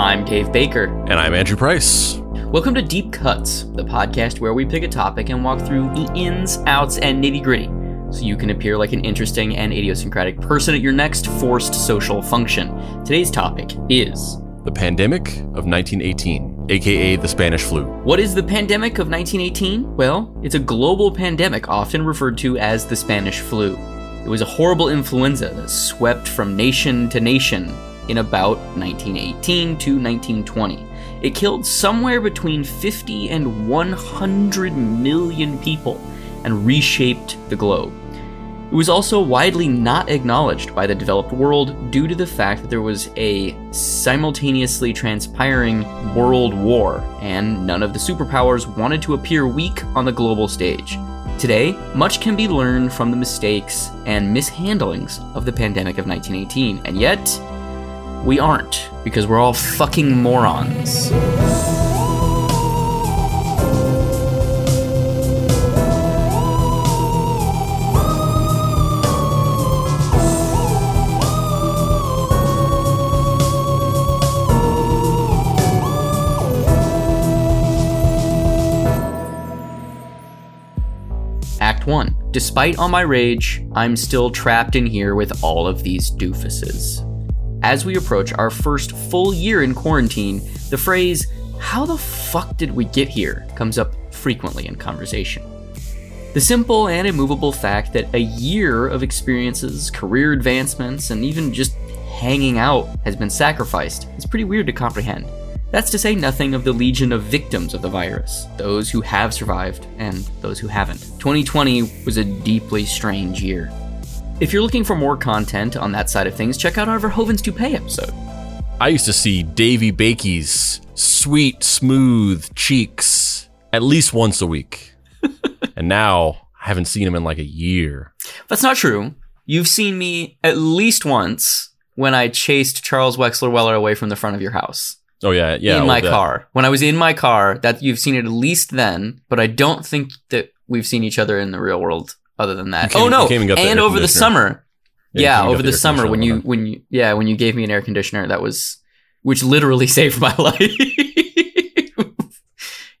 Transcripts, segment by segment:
I'm Dave Baker. And I'm Andrew Price. Welcome to Deep Cuts, the podcast where we pick a topic and walk through the ins, outs, and nitty gritty so you can appear like an interesting and idiosyncratic person at your next forced social function. Today's topic is the pandemic of 1918, aka the Spanish flu. What is the pandemic of 1918? Well, it's a global pandemic often referred to as the Spanish flu. It was a horrible influenza that swept from nation to nation in about 1918 to 1920. It killed somewhere between 50 and 100 million people and reshaped the globe. It was also widely not acknowledged by the developed world due to the fact that there was a simultaneously transpiring world war, and none of the superpowers wanted to appear weak on the global stage. Today, much can be learned from the mistakes and mishandlings of the pandemic of 1918, and yet, we aren't, because we're all fucking morons. Act 1. Despite all my rage, I'm still trapped in here with all of these doofuses. As we approach our first full year in quarantine, the phrase, how the fuck did we get here, comes up frequently in conversation. The simple and immovable fact that a year of experiences, career advancements, and even just hanging out has been sacrificed is pretty weird to comprehend. That's to say nothing of the legion of victims of the virus, those who have survived and those who haven't. 2020 was a deeply strange year. If you're looking for more content on that side of things, check out our Verhoeven's Toupee episode. I used to see Davy Bakey's sweet, smooth cheeks at least once a week. and now I haven't seen him in like a year. That's not true. You've seen me at least once when I chased Charles Wexler Weller away from the front of your house. Oh yeah, yeah. In my that. car. When I was in my car, that you've seen it at least then, but I don't think that we've seen each other in the real world other than that. came- oh no. and over the summer. Yeah, Yeah, came and got over the the summer when you when you yeah, when you gave me an air conditioner that was which literally saved my life.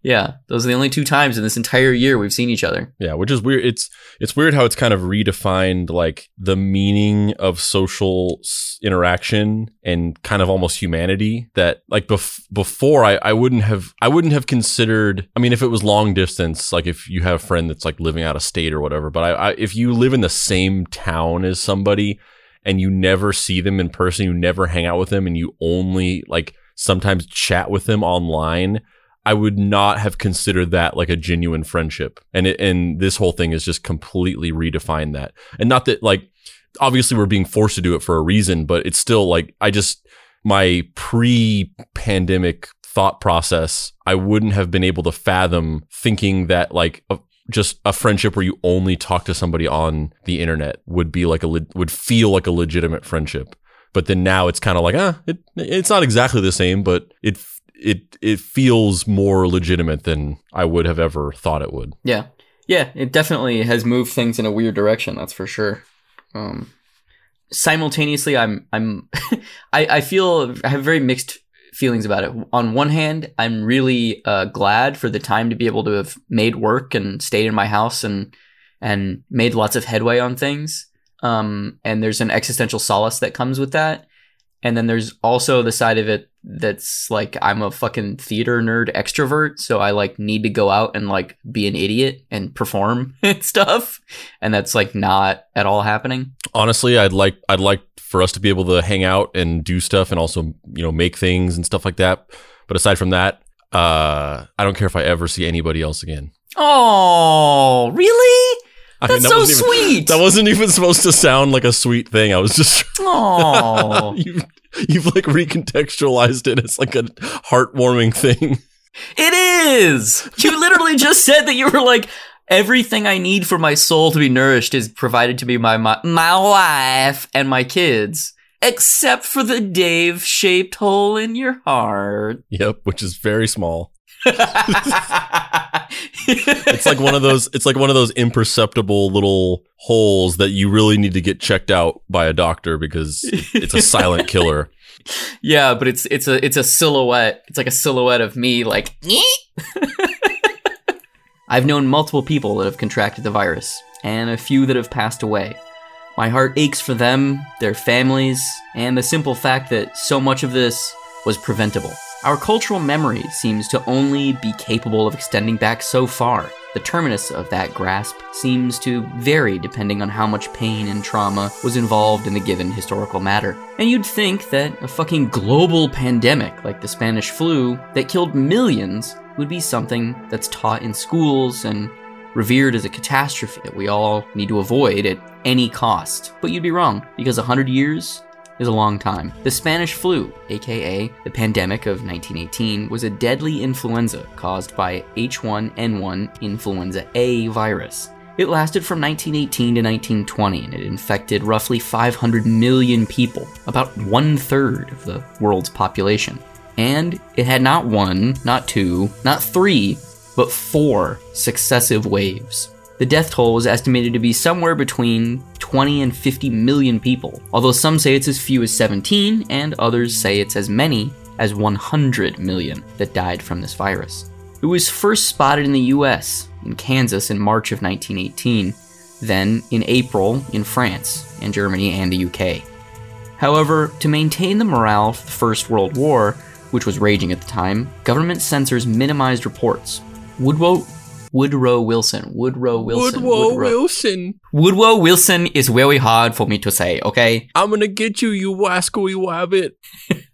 Yeah, those are the only two times in this entire year we've seen each other. Yeah, which is weird. It's it's weird how it's kind of redefined like the meaning of social interaction and kind of almost humanity. That like bef- before, I I wouldn't have I wouldn't have considered. I mean, if it was long distance, like if you have a friend that's like living out of state or whatever. But I, I if you live in the same town as somebody and you never see them in person, you never hang out with them, and you only like sometimes chat with them online. I would not have considered that like a genuine friendship. And it, and this whole thing is just completely redefined that. And not that like obviously we're being forced to do it for a reason, but it's still like I just my pre-pandemic thought process, I wouldn't have been able to fathom thinking that like a, just a friendship where you only talk to somebody on the internet would be like a would feel like a legitimate friendship. But then now it's kind of like, ah, it, it's not exactly the same, but it it it feels more legitimate than I would have ever thought it would. Yeah. Yeah, it definitely has moved things in a weird direction, that's for sure. Um simultaneously I'm I'm I, I feel I have very mixed feelings about it. On one hand, I'm really uh, glad for the time to be able to have made work and stayed in my house and and made lots of headway on things. Um, and there's an existential solace that comes with that. And then there's also the side of it that's like I'm a fucking theater nerd extrovert, so I like need to go out and like be an idiot and perform and stuff, and that's like not at all happening. Honestly, I'd like I'd like for us to be able to hang out and do stuff and also you know make things and stuff like that. But aside from that, uh, I don't care if I ever see anybody else again. Oh, really? I That's that so even- sweet. that wasn't even supposed to sound like a sweet thing. I was just Oh, you you've like recontextualized it as like a heartwarming thing. it is. You literally just said that you were like everything I need for my soul to be nourished is provided to me by my my wife and my kids, except for the Dave-shaped hole in your heart. Yep, which is very small. It's like one of those it's like one of those imperceptible little holes that you really need to get checked out by a doctor because it's a silent killer. Yeah, but it's it's a it's a silhouette. It's like a silhouette of me like I've known multiple people that have contracted the virus and a few that have passed away. My heart aches for them, their families, and the simple fact that so much of this was preventable. Our cultural memory seems to only be capable of extending back so far. The terminus of that grasp seems to vary depending on how much pain and trauma was involved in the given historical matter. And you'd think that a fucking global pandemic like the Spanish flu that killed millions would be something that's taught in schools and revered as a catastrophe that we all need to avoid at any cost. But you'd be wrong, because 100 years is a long time. The Spanish flu, aka the pandemic of 1918, was a deadly influenza caused by H1N1 influenza A virus. It lasted from 1918 to 1920 and it infected roughly 500 million people, about one third of the world's population. And it had not one, not two, not three, but four successive waves. The death toll was estimated to be somewhere between 20 and 50 million people, although some say it's as few as 17, and others say it's as many as 100 million that died from this virus. It was first spotted in the US, in Kansas, in March of 1918, then in April in France, and Germany, and the UK. However, to maintain the morale of the First World War, which was raging at the time, government censors minimized reports. Woodrow Woodrow Wilson. Woodrow Wilson. Woodrow Wilson. Woodrow Wilson is very hard for me to say, okay? I'm gonna get you, you wascally wabbit.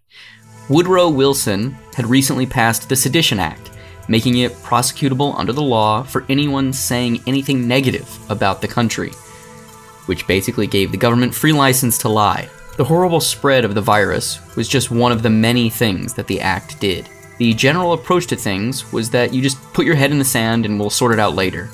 Woodrow Wilson had recently passed the Sedition Act, making it prosecutable under the law for anyone saying anything negative about the country, which basically gave the government free license to lie. The horrible spread of the virus was just one of the many things that the act did. The general approach to things was that you just put your head in the sand and we'll sort it out later.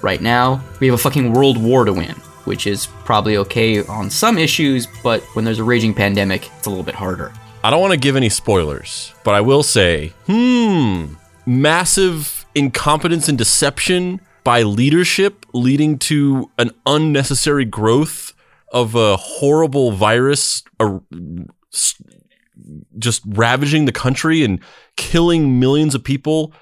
Right now, we have a fucking world war to win, which is probably okay on some issues, but when there's a raging pandemic, it's a little bit harder. I don't want to give any spoilers, but I will say, hmm, massive incompetence and deception by leadership leading to an unnecessary growth of a horrible virus s- just ravaging the country and killing millions of people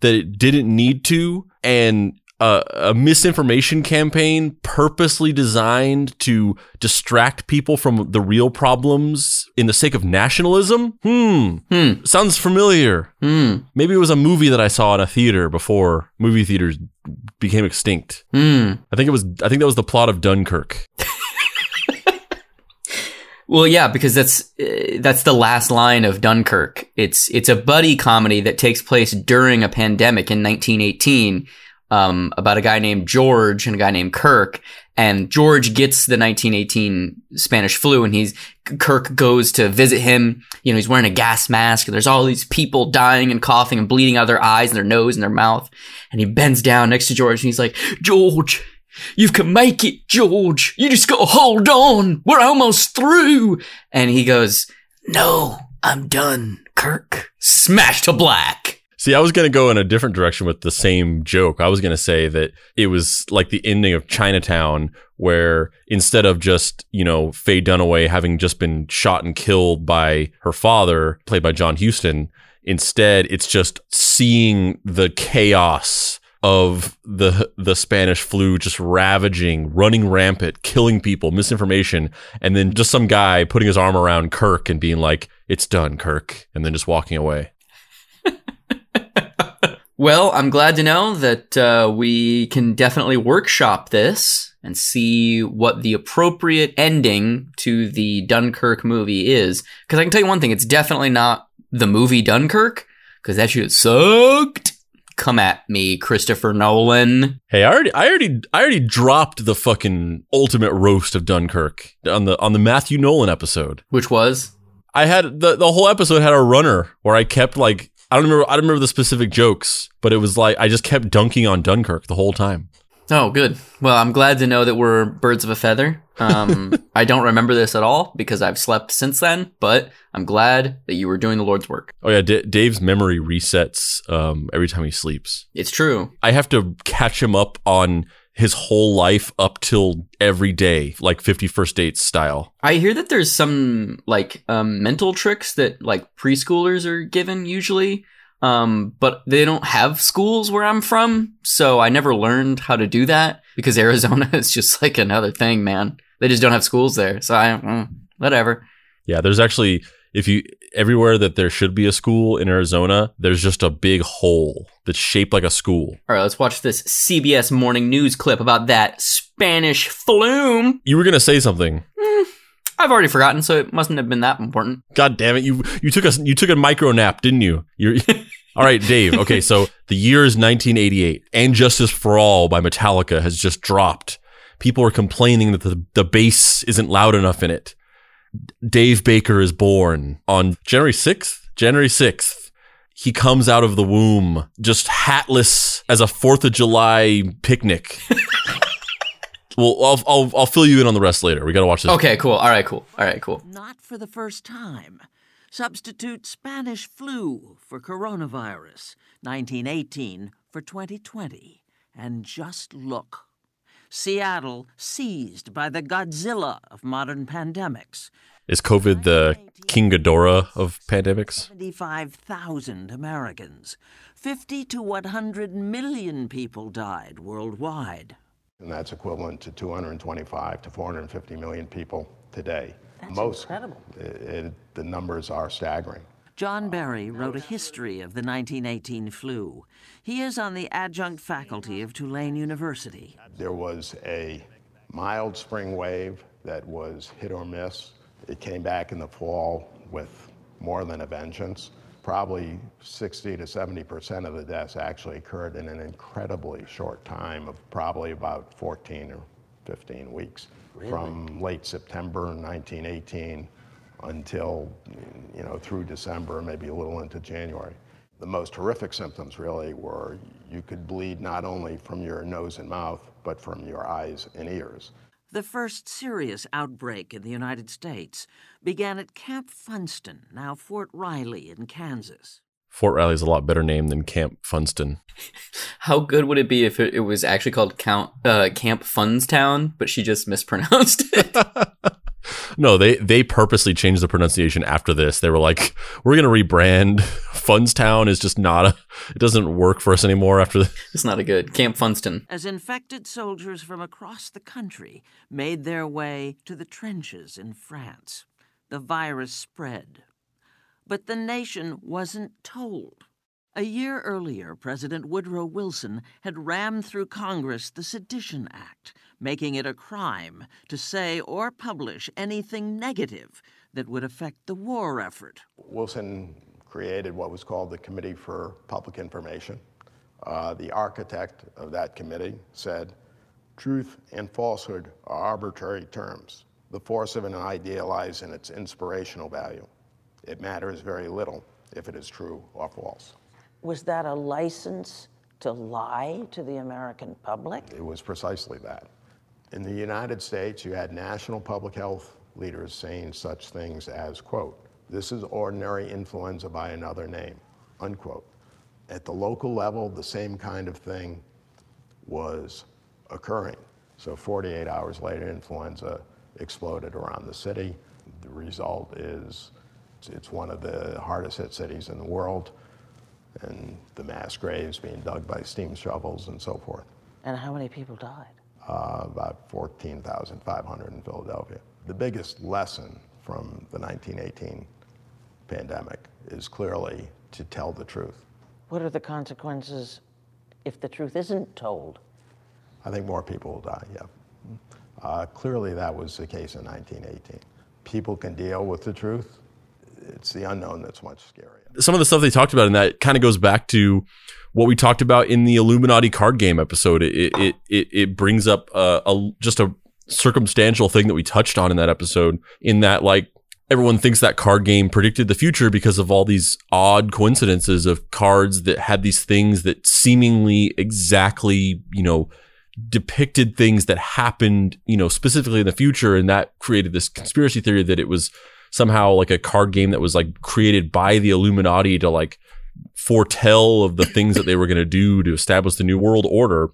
that it didn't need to and a, a misinformation campaign purposely designed to distract people from the real problems in the sake of nationalism hmm Hmm. sounds familiar Hmm. maybe it was a movie that i saw in a theater before movie theaters became extinct Hmm. i think it was i think that was the plot of dunkirk Well, yeah, because that's uh, that's the last line of Dunkirk. It's it's a buddy comedy that takes place during a pandemic in 1918 um, about a guy named George and a guy named Kirk. And George gets the 1918 Spanish flu, and he's Kirk goes to visit him. You know, he's wearing a gas mask, and there's all these people dying and coughing and bleeding out their eyes and their nose and their mouth. And he bends down next to George, and he's like, "George, you can make it, George. You just gotta hold on. We're almost through. And he goes, No, I'm done, Kirk. Smash to black. See, I was going to go in a different direction with the same joke. I was going to say that it was like the ending of Chinatown, where instead of just, you know, Faye Dunaway having just been shot and killed by her father, played by John Huston, instead it's just seeing the chaos of the the Spanish flu just ravaging, running rampant, killing people, misinformation, and then just some guy putting his arm around Kirk and being like, "It's done, Kirk," and then just walking away. Well, I'm glad to know that uh, we can definitely workshop this and see what the appropriate ending to the Dunkirk movie is. Because I can tell you one thing, it's definitely not the movie Dunkirk, because that shit sucked. Come at me, Christopher Nolan. Hey, I already, I already, I already dropped the fucking ultimate roast of Dunkirk on the on the Matthew Nolan episode. Which was? I had the the whole episode had a runner where I kept like I don't remember I don't remember the specific jokes, but it was like I just kept dunking on Dunkirk the whole time. Oh, good. Well, I'm glad to know that we're birds of a feather. Um, I don't remember this at all because I've slept since then, but I'm glad that you were doing the Lord's work. Oh yeah, D- Dave's memory resets um, every time he sleeps. It's true. I have to catch him up on his whole life up till every day, like 51st dates style. I hear that there's some like um, mental tricks that like preschoolers are given usually. Um, but they don't have schools where I'm from, so I never learned how to do that because Arizona is just like another thing, man. They just don't have schools there, so I mm, whatever. Yeah, there's actually if you everywhere that there should be a school in Arizona, there's just a big hole that's shaped like a school. All right, let's watch this CBS morning news clip about that Spanish flume. You were gonna say something. I've already forgotten, so it mustn't have been that important. God damn it! You you took a you took a micro nap, didn't you? You're all right, Dave. Okay, so the year is 1988, and Justice for All by Metallica has just dropped. People are complaining that the, the bass isn't loud enough in it. Dave Baker is born on January 6th. January 6th. He comes out of the womb just hatless as a 4th of July picnic. well, I'll, I'll, I'll fill you in on the rest later. We got to watch this. Okay, cool. All right, cool. All right, cool. Not for the first time. Substitute Spanish flu for coronavirus, 1918 for 2020. And just look. Seattle seized by the Godzilla of modern pandemics. Is COVID the King Ghidorah of pandemics? 75,000 Americans. 50 to 100 million people died worldwide. And that's equivalent to 225 to 450 million people today. That's Most, incredible. Uh, it, it, the numbers are staggering. John Barry wrote a history of the 1918 flu. He is on the adjunct faculty of Tulane University. There was a mild spring wave that was hit or miss. It came back in the fall with more than a vengeance. Probably 60 to 70 percent of the deaths actually occurred in an incredibly short time of probably about 14 or 15 weeks. From late September 1918 until, you know, through December, maybe a little into January. The most horrific symptoms really were you could bleed not only from your nose and mouth, but from your eyes and ears. The first serious outbreak in the United States began at Camp Funston, now Fort Riley in Kansas. Fort Riley is a lot better name than Camp Funston. How good would it be if it, it was actually called Count uh, Camp Funstown, but she just mispronounced it? no, they they purposely changed the pronunciation after this. They were like, "We're gonna rebrand. Funstown is just not a. It doesn't work for us anymore after this." it's not a good Camp Funston. As infected soldiers from across the country made their way to the trenches in France, the virus spread. But the nation wasn't told. A year earlier, President Woodrow Wilson had rammed through Congress the Sedition Act, making it a crime to say or publish anything negative that would affect the war effort. Wilson created what was called the Committee for Public Information. Uh, the architect of that committee said, Truth and falsehood are arbitrary terms. The force of an idea lies in its inspirational value. It matters very little if it is true or false. Was that a license to lie to the American public? It was precisely that. In the United States, you had national public health leaders saying such things as, quote, this is ordinary influenza by another name, unquote. At the local level, the same kind of thing was occurring. So 48 hours later, influenza exploded around the city. The result is it's one of the hardest hit cities in the world, and the mass graves being dug by steam shovels and so forth. And how many people died? Uh, about 14,500 in Philadelphia. The biggest lesson from the 1918 pandemic is clearly to tell the truth. What are the consequences if the truth isn't told? I think more people will die, yeah. Uh, clearly, that was the case in 1918. People can deal with the truth. It's the unknown that's much scarier. Some of the stuff they talked about in that kind of goes back to what we talked about in the Illuminati card game episode. It it it, it brings up a, a just a circumstantial thing that we touched on in that episode. In that, like everyone thinks that card game predicted the future because of all these odd coincidences of cards that had these things that seemingly exactly you know depicted things that happened, you know, specifically in the future. And that created this conspiracy theory that it was somehow like a card game that was like created by the Illuminati to like foretell of the things that they were going to do to establish the new world order.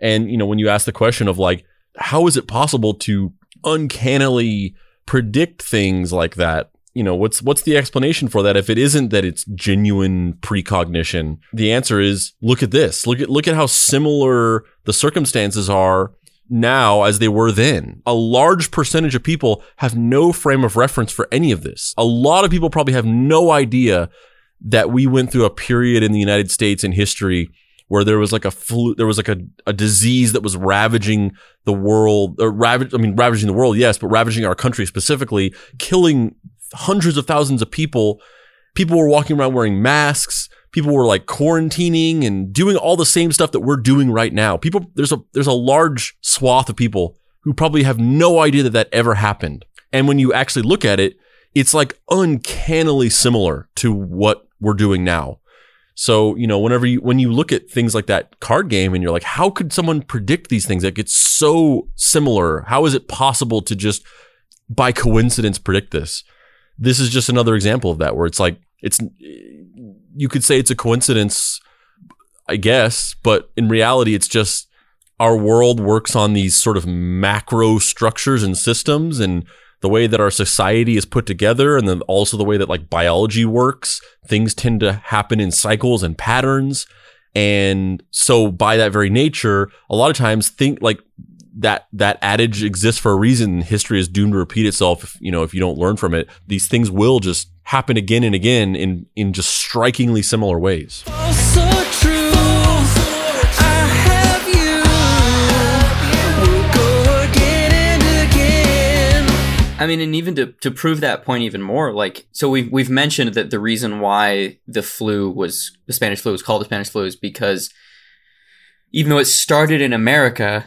And, you know, when you ask the question of like, how is it possible to uncannily predict things like that? You know, what's what's the explanation for that if it isn't that it's genuine precognition? The answer is look at this. Look at look at how similar the circumstances are now as they were then. A large percentage of people have no frame of reference for any of this. A lot of people probably have no idea that we went through a period in the United States in history where there was like a flu, there was like a, a disease that was ravaging the world, or ravage, I mean, ravaging the world, yes, but ravaging our country specifically, killing hundreds of thousands of people. People were walking around wearing masks. People were like quarantining and doing all the same stuff that we're doing right now. People, there's a, there's a large swath of people who probably have no idea that that ever happened. And when you actually look at it, it's like uncannily similar to what we're doing now. So, you know, whenever you, when you look at things like that card game and you're like, how could someone predict these things? Like it's so similar. How is it possible to just by coincidence predict this? This is just another example of that where it's like, it's, you could say it's a coincidence, I guess, but in reality, it's just our world works on these sort of macro structures and systems and the way that our society is put together and then also the way that like biology works. Things tend to happen in cycles and patterns. And so by that very nature a lot of times think like that that adage exists for a reason. History is doomed to repeat itself if, you know if you don't learn from it. These things will just happen again and again in in just strikingly similar ways. I mean, and even to, to prove that point even more, like, so we've, we've mentioned that the reason why the flu was, the Spanish flu was called the Spanish flu is because even though it started in America,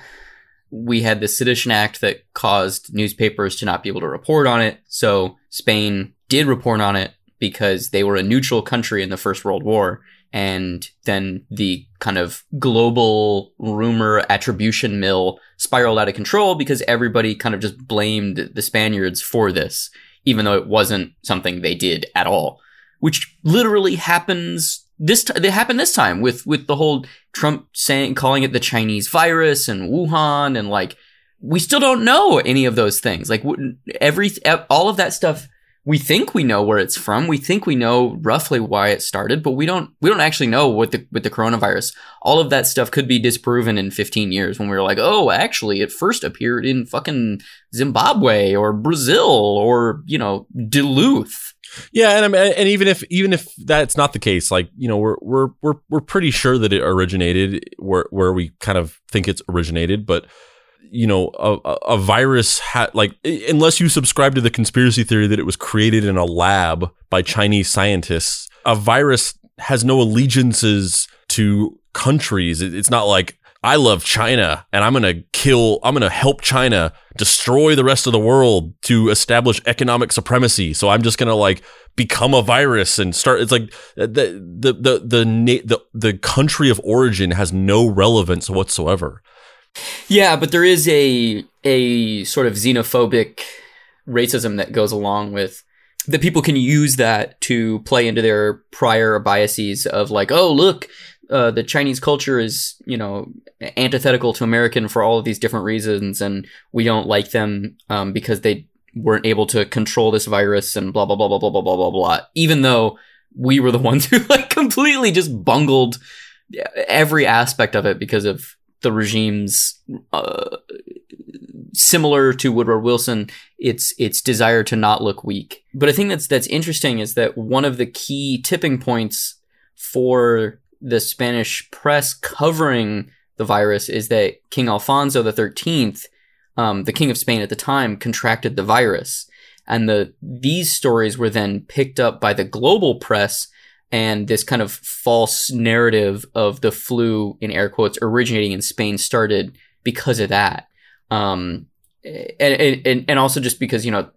we had the Sedition Act that caused newspapers to not be able to report on it. So Spain did report on it because they were a neutral country in the First World War. And then the kind of global rumor attribution mill spiraled out of control because everybody kind of just blamed the Spaniards for this, even though it wasn't something they did at all, which literally happens this t- they happened this time with with the whole Trump saying calling it the Chinese virus and Wuhan and like we still don't know any of those things. Like every all of that stuff we think we know where it's from. We think we know roughly why it started, but we don't we don't actually know what the with the coronavirus. All of that stuff could be disproven in 15 years when we were like, "Oh, actually it first appeared in fucking Zimbabwe or Brazil or, you know, Duluth." Yeah, and I mean, and even if even if that's not the case, like you know, we're we're we're we're pretty sure that it originated where where we kind of think it's originated, but you know a, a virus had like unless you subscribe to the conspiracy theory that it was created in a lab by Chinese scientists, a virus has no allegiances to countries. It's not like I love China and I'm going to kill, I'm going to help China destroy the rest of the world to establish economic supremacy. So I'm just going to like become a virus and start. It's like uh, the, the, the, the, the, the country of origin has no relevance whatsoever. Yeah, but there is a a sort of xenophobic racism that goes along with that people can use that to play into their prior biases of like, oh, look, uh, the Chinese culture is, you know, antithetical to American for all of these different reasons, and we don't like them um, because they weren't able to control this virus and blah blah blah blah blah blah blah blah blah. Even though we were the ones who like completely just bungled every aspect of it because of the regime's uh, similar to Woodrow Wilson, its its desire to not look weak. But I think that's that's interesting is that one of the key tipping points for the Spanish press covering the virus is that King Alfonso XIII, um, the king of Spain at the time, contracted the virus, and the these stories were then picked up by the global press and this kind of false narrative of the flu in air quotes originating in Spain started because of that. Um, and, and, and also just because, you know,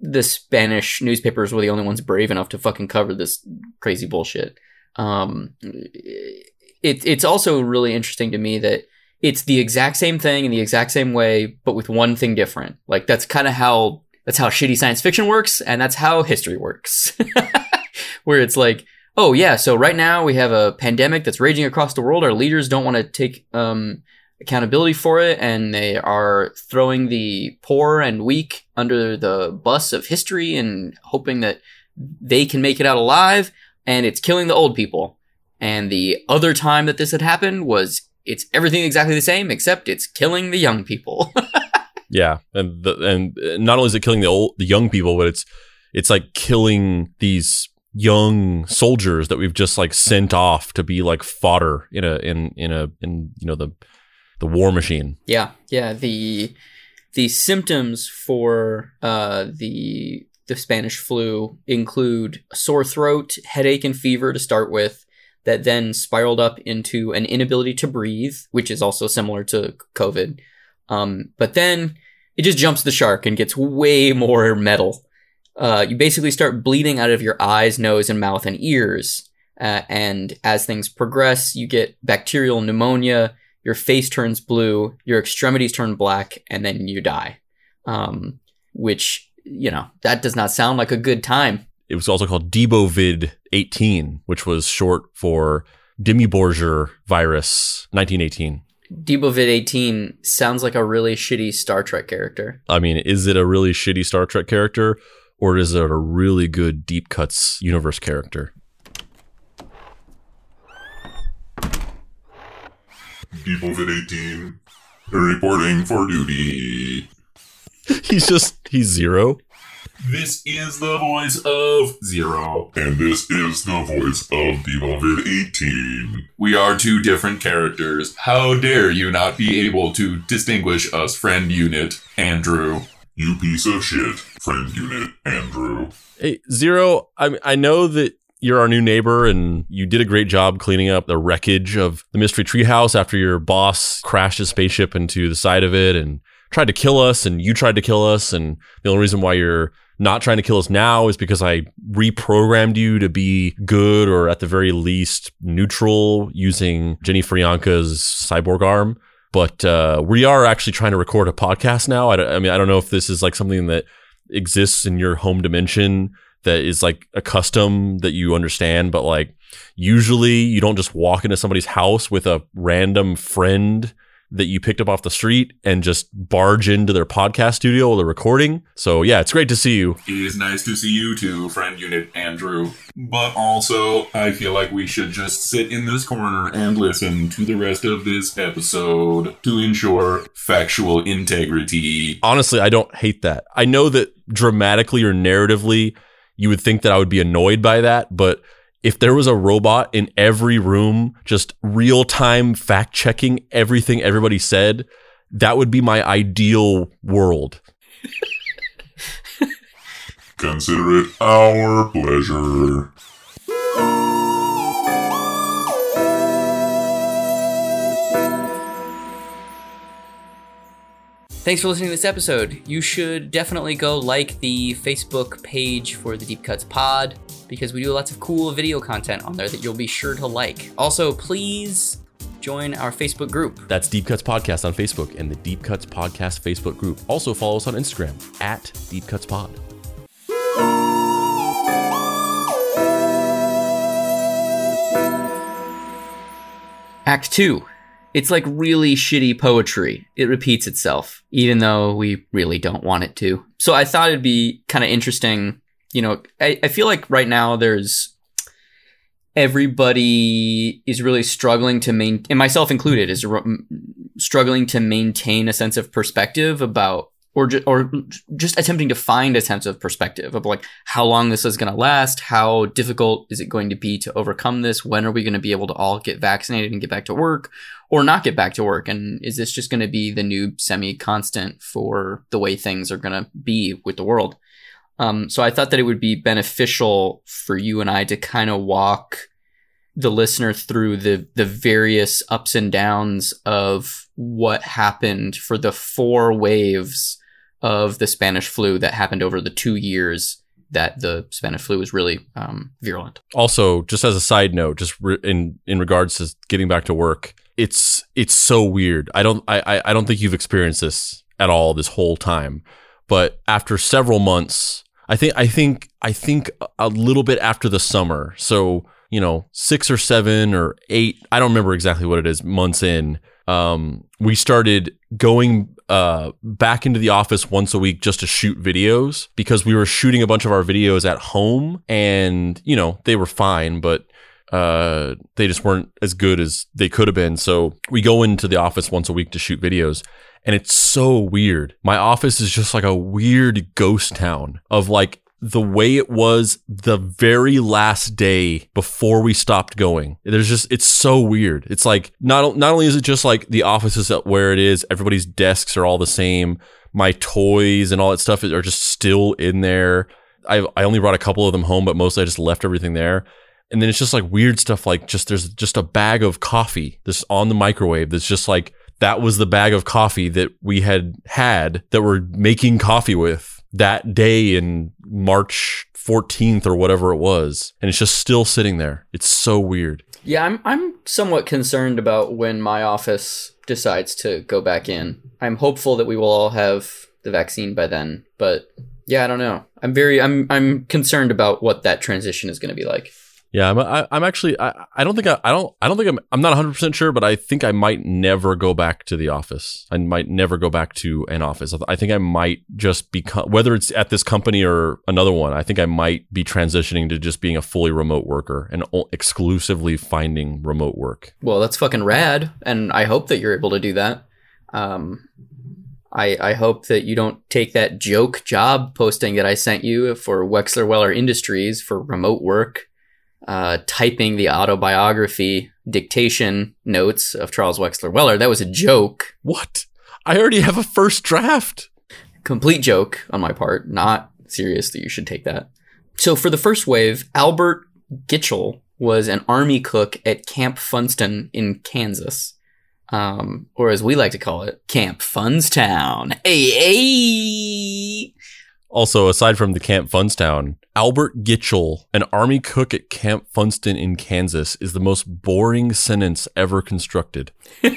the Spanish newspapers were the only ones brave enough to fucking cover this crazy bullshit. Um, it, it's also really interesting to me that it's the exact same thing in the exact same way, but with one thing different. Like that's kind of how, that's how shitty science fiction works. And that's how history works. Where it's like, oh yeah, so right now we have a pandemic that's raging across the world. Our leaders don't want to take um, accountability for it and they are throwing the poor and weak under the bus of history and hoping that they can make it out alive and it's killing the old people. And the other time that this had happened was it's everything exactly the same except it's killing the young people. Yeah, and the, and not only is it killing the old, the young people, but it's it's like killing these young soldiers that we've just like sent off to be like fodder in a in in a in you know the the war machine. Yeah, yeah. The the symptoms for uh, the the Spanish flu include sore throat, headache, and fever to start with. That then spiraled up into an inability to breathe, which is also similar to COVID. Um, but then it just jumps the shark and gets way more metal. Uh, you basically start bleeding out of your eyes, nose, and mouth and ears. Uh, and as things progress, you get bacterial pneumonia, your face turns blue, your extremities turn black, and then you die. Um, which, you know, that does not sound like a good time. It was also called Debovid 18, which was short for Demiborger virus 1918. Debovid 18 sounds like a really shitty Star Trek character. I mean, is it a really shitty Star Trek character or is it a really good Deep Cuts universe character? Debovid 18, reporting for duty. He's just he's zero. This is the voice of Zero. And this is the voice of Debovid 18. We are two different characters. How dare you not be able to distinguish us, friend unit, Andrew? You piece of shit, friend unit, Andrew. Hey, Zero, I I know that you're our new neighbor and you did a great job cleaning up the wreckage of the Mystery Treehouse after your boss crashed his spaceship into the side of it and tried to kill us and you tried to kill us and the only reason why you're not trying to kill us now is because I reprogrammed you to be good or at the very least neutral using Jenny Frianka's cyborg arm. But uh, we are actually trying to record a podcast now. I, I mean, I don't know if this is like something that exists in your home dimension that is like a custom that you understand, but like usually you don't just walk into somebody's house with a random friend that you picked up off the street and just barge into their podcast studio while they're recording. So yeah, it's great to see you. It is nice to see you too, friend unit, Andrew. But also, I feel like we should just sit in this corner and listen to the rest of this episode to ensure factual integrity. Honestly, I don't hate that. I know that dramatically or narratively, you would think that I would be annoyed by that, but if there was a robot in every room just real time fact checking everything everybody said, that would be my ideal world. Consider it our pleasure. Thanks for listening to this episode. You should definitely go like the Facebook page for the Deep Cuts Pod because we do lots of cool video content on there that you'll be sure to like. Also, please join our Facebook group. That's Deep Cuts Podcast on Facebook and the Deep Cuts Podcast Facebook group. Also follow us on Instagram at Deep Cuts Pod. Act 2. It's like really shitty poetry. It repeats itself, even though we really don't want it to. So I thought it'd be kind of interesting. You know, I, I feel like right now there's everybody is really struggling to maintain, and myself included, is struggling to maintain a sense of perspective about, or ju- or just attempting to find a sense of perspective of like how long this is going to last, how difficult is it going to be to overcome this, when are we going to be able to all get vaccinated and get back to work, or not get back to work, and is this just going to be the new semi-constant for the way things are going to be with the world? Um, so I thought that it would be beneficial for you and I to kind of walk the listener through the the various ups and downs of what happened for the four waves of the Spanish flu that happened over the two years that the Spanish flu was really um, virulent. Also, just as a side note, just re- in in regards to getting back to work, it's it's so weird. I don't I I- I don't think you've experienced this at all this whole time, but after several months, I think I think I think a little bit after the summer, so you know six or seven or eight, I don't remember exactly what it is months in. um, we started going uh, back into the office once a week just to shoot videos because we were shooting a bunch of our videos at home and you know they were fine but uh, they just weren't as good as they could have been so we go into the office once a week to shoot videos and it's so weird my office is just like a weird ghost town of like the way it was the very last day before we stopped going. There's just it's so weird. It's like not not only is it just like the office is where it is, everybody's desks are all the same. My toys and all that stuff are just still in there. I I only brought a couple of them home, but mostly I just left everything there. And then it's just like weird stuff like just there's just a bag of coffee that's on the microwave that's just like that was the bag of coffee that we had had that we're making coffee with that day in March 14th or whatever it was. And it's just still sitting there. It's so weird. Yeah, I'm I'm somewhat concerned about when my office decides to go back in. I'm hopeful that we will all have the vaccine by then, but yeah, I don't know. I'm very I'm I'm concerned about what that transition is going to be like. Yeah, I'm. I, am i am actually. I, I don't think I, I. don't. I don't think I'm. I'm not 100 percent sure, but I think I might never go back to the office. I might never go back to an office. I think I might just become whether it's at this company or another one. I think I might be transitioning to just being a fully remote worker and exclusively finding remote work. Well, that's fucking rad, and I hope that you're able to do that. Um, I, I hope that you don't take that joke job posting that I sent you for Wexler Weller Industries for remote work uh, typing the autobiography dictation notes of Charles Wexler Weller. That was a joke. What? I already have a first draft. Complete joke on my part. Not serious that you should take that. So for the first wave, Albert Gitchell was an army cook at Camp Funston in Kansas. Um, or as we like to call it, Camp Funstown. Hey, hey! Also, aside from the Camp Funstown, Albert Gitchell, an army cook at Camp Funston in Kansas, is the most boring sentence ever constructed.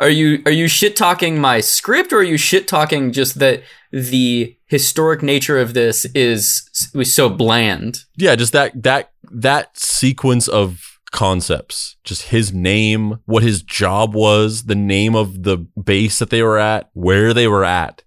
are you are you shit talking my script, or are you shit talking just that the historic nature of this is was so bland? Yeah, just that that that sequence of concepts. Just his name, what his job was, the name of the base that they were at, where they were at.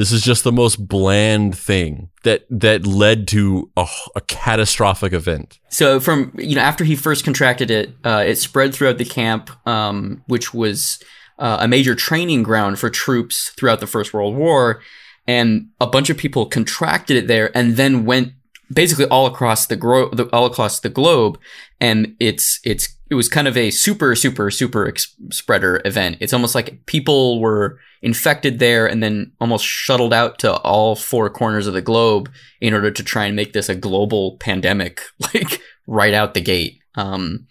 This is just the most bland thing that that led to a, a catastrophic event. So from you know after he first contracted it, uh, it spread throughout the camp, um, which was uh, a major training ground for troops throughout the First World War, and a bunch of people contracted it there, and then went basically all across the, gro- the all across the globe, and it's it's it was kind of a super super super ex- spreader event. It's almost like people were infected there and then almost shuttled out to all four corners of the globe in order to try and make this a global pandemic, like right out the gate. Um,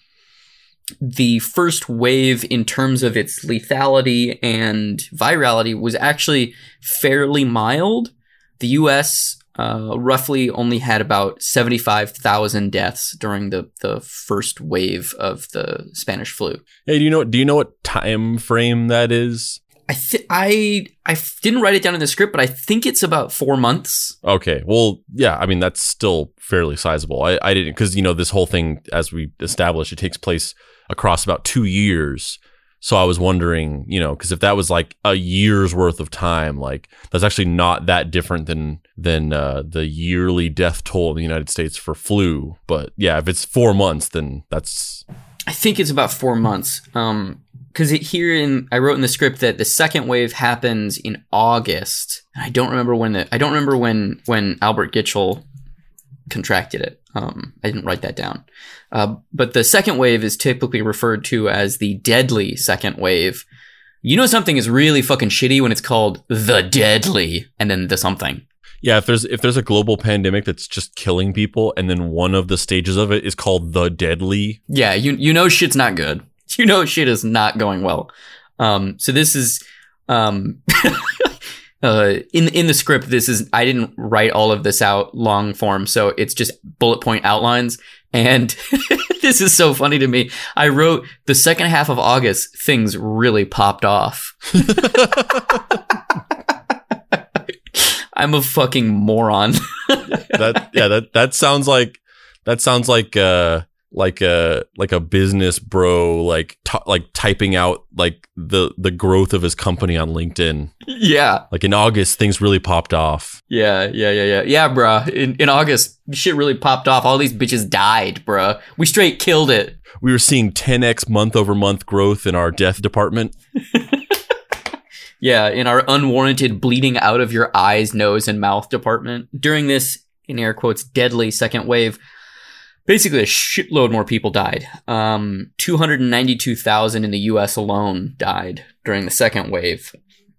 the first wave, in terms of its lethality and virality, was actually fairly mild. The U.S. Uh, roughly only had about 75,000 deaths during the, the first wave of the Spanish flu. Hey, do you know do you know what time frame that is? I th- I I didn't write it down in the script, but I think it's about four months. Okay, well, yeah, I mean that's still fairly sizable. I, I didn't because you know this whole thing, as we established, it takes place across about two years. So I was wondering, you know, because if that was like a year's worth of time, like that's actually not that different than than uh, the yearly death toll in the United States for flu. But yeah, if it's four months, then that's. I think it's about four months. Um, because here in I wrote in the script that the second wave happens in August. And I don't remember when the I don't remember when when Albert Gitchell contracted it. Um, I didn't write that down. Uh, but the second wave is typically referred to as the deadly second wave. You know something is really fucking shitty when it's called the deadly and then the something. Yeah, if there's if there's a global pandemic that's just killing people and then one of the stages of it is called the deadly. Yeah, you you know shit's not good. you know shit is not going well. Um, so this is um, uh, in in the script. This is I didn't write all of this out long form, so it's just bullet point outlines. And this is so funny to me. I wrote the second half of August. Things really popped off. I'm a fucking moron. that yeah that that sounds like that sounds like uh like a like a business bro like t- like typing out like the the growth of his company on LinkedIn. Yeah. Like in August, things really popped off. Yeah, yeah, yeah, yeah. Yeah, bruh. In, in August, shit really popped off. All these bitches died, bruh. We straight killed it. We were seeing 10x month over month growth in our death department. Yeah, in our unwarranted bleeding out of your eyes, nose, and mouth department. During this, in air quotes, deadly second wave, basically a shitload more people died. Um, 292,000 in the US alone died during the second wave.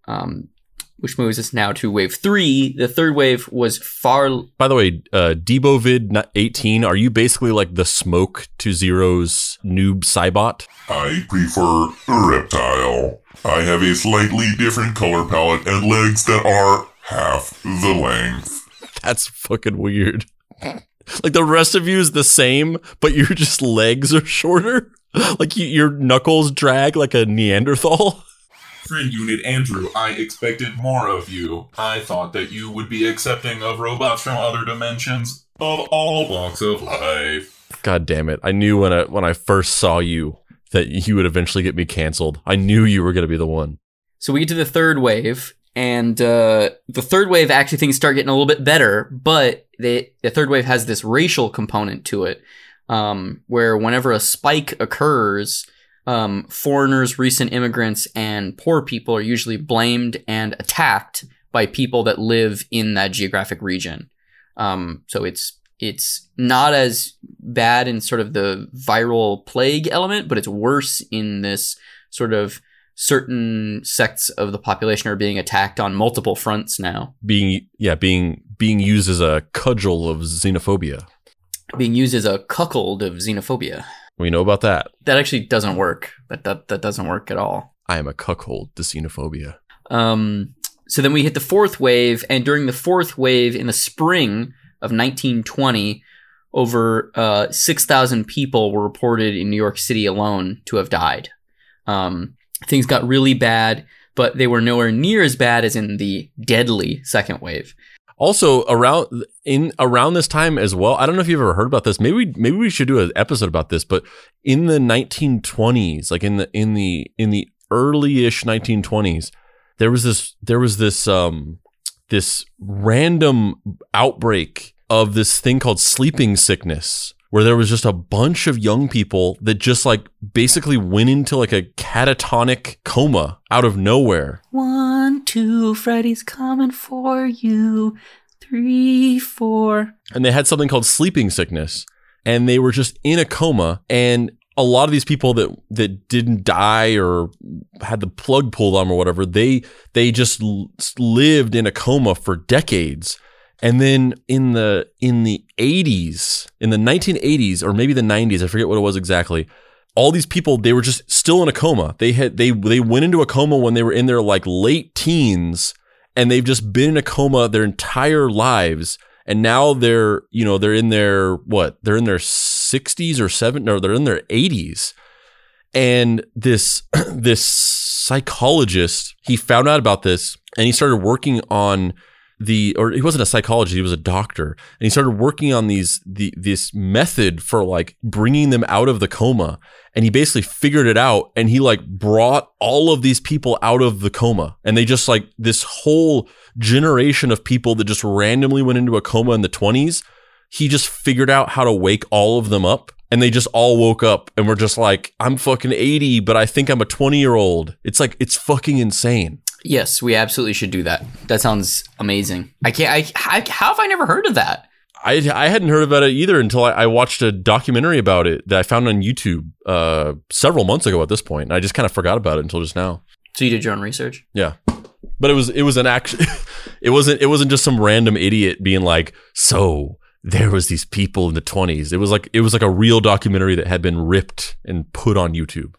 Um, which moves us now to wave three. The third wave was far. By the way, uh, Debovid 18, are you basically like the smoke to Zero's Noob Saibot? I prefer a reptile. I have a slightly different color palette and legs that are half the length. That's fucking weird. like the rest of you is the same, but your just legs are shorter. Like you, your knuckles drag like a Neanderthal. Friend Unit Andrew, I expected more of you. I thought that you would be accepting of robots from other dimensions of all walks of life. God damn it! I knew when I when I first saw you that you would eventually get me canceled. I knew you were going to be the one. So we get to the third wave, and uh, the third wave actually things start getting a little bit better, but they, the third wave has this racial component to it, um, where whenever a spike occurs, um, foreigners, recent immigrants, and poor people are usually blamed and attacked by people that live in that geographic region. Um, so it's it's not as bad in sort of the viral plague element, but it's worse in this sort of certain sects of the population are being attacked on multiple fronts now. Being yeah, being being used as a cudgel of xenophobia. Being used as a cuckold of xenophobia. We know about that. That actually doesn't work. That that, that doesn't work at all. I am a cuckold to xenophobia. Um, so then we hit the fourth wave, and during the fourth wave in the spring of 1920, over uh, 6,000 people were reported in New York City alone to have died. Um, things got really bad, but they were nowhere near as bad as in the deadly second wave. Also, around in around this time as well, I don't know if you've ever heard about this. Maybe maybe we should do an episode about this. But in the 1920s, like in the in the in the early-ish 1920s, there was this there was this um this random outbreak of this thing called sleeping sickness where there was just a bunch of young people that just like basically went into like a catatonic coma out of nowhere. One, two, Freddy's coming for you. Three, four. And they had something called sleeping sickness and they were just in a coma and a lot of these people that that didn't die or had the plug pulled on them or whatever, they they just l- lived in a coma for decades. And then in the in the 80s, in the 1980s or maybe the 90s, I forget what it was exactly. All these people, they were just still in a coma. They had they they went into a coma when they were in their like late teens and they've just been in a coma their entire lives and now they're, you know, they're in their what? They're in their 60s or 7 or they're in their 80s. And this this psychologist, he found out about this and he started working on the or he wasn't a psychologist he was a doctor and he started working on these the this method for like bringing them out of the coma and he basically figured it out and he like brought all of these people out of the coma and they just like this whole generation of people that just randomly went into a coma in the 20s he just figured out how to wake all of them up and they just all woke up and were just like i'm fucking 80 but i think i'm a 20 year old it's like it's fucking insane Yes, we absolutely should do that. That sounds amazing. I can't. I, I how have I never heard of that? I, I hadn't heard about it either until I, I watched a documentary about it that I found on YouTube uh, several months ago. At this point, and I just kind of forgot about it until just now. So you did your own research. Yeah, but it was it was an action. it wasn't it wasn't just some random idiot being like, so there was these people in the twenties. It was like it was like a real documentary that had been ripped and put on YouTube.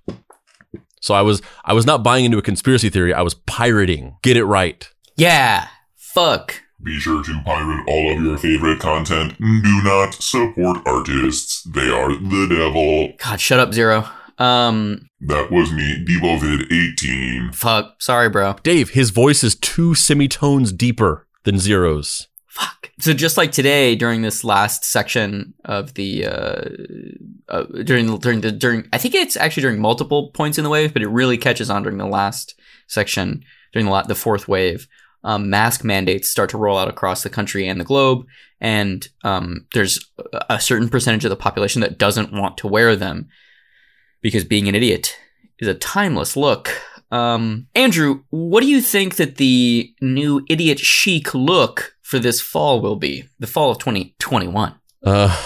So I was I was not buying into a conspiracy theory. I was pirating. Get it right. Yeah. Fuck. Be sure to pirate all of your favorite content. Do not support artists. They are the devil. God, shut up, Zero. Um, That was me, Debovid18. fuck. Sorry, bro. Dave, his voice is two semitones deeper than zeros. Fuck. So just like today, during this last section of the uh, uh, during during the during I think it's actually during multiple points in the wave, but it really catches on during the last section during the the fourth wave. Um, mask mandates start to roll out across the country and the globe, and um, there's a certain percentage of the population that doesn't want to wear them because being an idiot is a timeless look. Um, Andrew, what do you think that the new idiot chic look for this fall will be? The fall of 2021. Uh,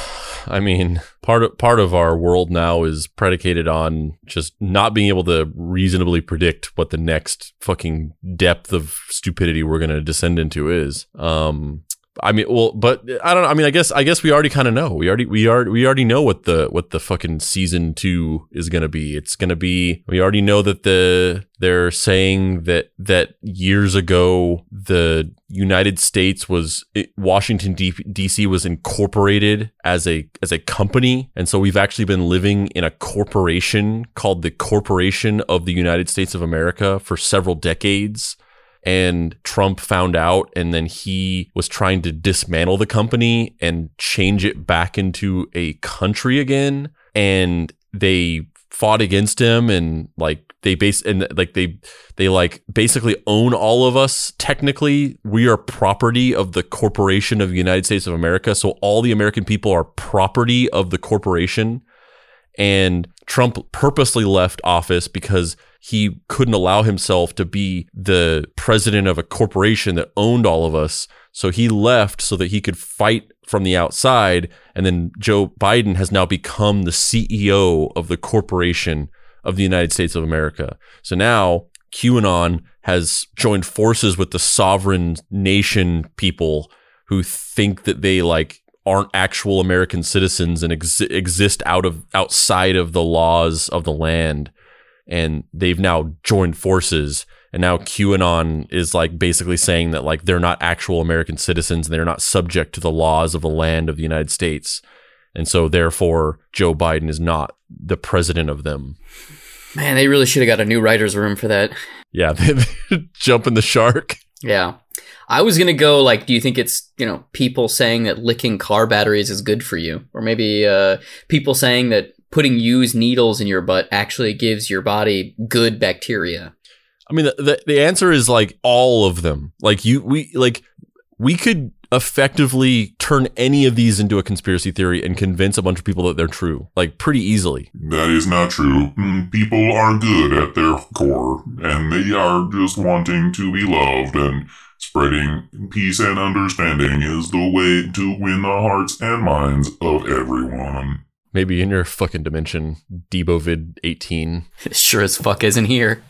I mean, part of part of our world now is predicated on just not being able to reasonably predict what the next fucking depth of stupidity we're going to descend into is. Um, I mean, well, but I don't know. I mean, I guess I guess we already kind of know. We already we are we already know what the what the fucking season two is to be. It's to be. We already know that the they're saying that that years ago the United States was it- Washington D- D.C. was incorporated as a as a company, and so we've actually been living in a corporation called the Corporation of the United States of America for several decades and Trump found out and then he was trying to dismantle the company and change it back into a country again. And they fought against him and like they base and like they they like basically own all of us. Technically we are property of the corporation of the United States of America so all the American people are property of the corporation. And Trump purposely left office because he couldn't allow himself to be the president of a corporation that owned all of us. So he left so that he could fight from the outside. And then Joe Biden has now become the CEO of the corporation of the United States of America. So now QAnon has joined forces with the sovereign nation people who think that they like aren't actual American citizens and ex- exist out of outside of the laws of the land and they've now joined forces. And now QAnon is like basically saying that like they're not actual American citizens and they're not subject to the laws of the land of the United States. And so therefore Joe Biden is not the president of them. Man, they really should have got a new writer's room for that. yeah jumping the shark. Yeah. I was gonna go like, do you think it's you know people saying that licking car batteries is good for you, or maybe uh, people saying that putting used needles in your butt actually gives your body good bacteria? I mean, the, the the answer is like all of them. Like you, we like we could effectively turn any of these into a conspiracy theory and convince a bunch of people that they're true, like pretty easily. That is not true. Mm, People are good at their core, and they are just wanting to be loved, and spreading peace and understanding is the way to win the hearts and minds of everyone. Maybe in your fucking dimension, Debovid eighteen. sure as fuck isn't here.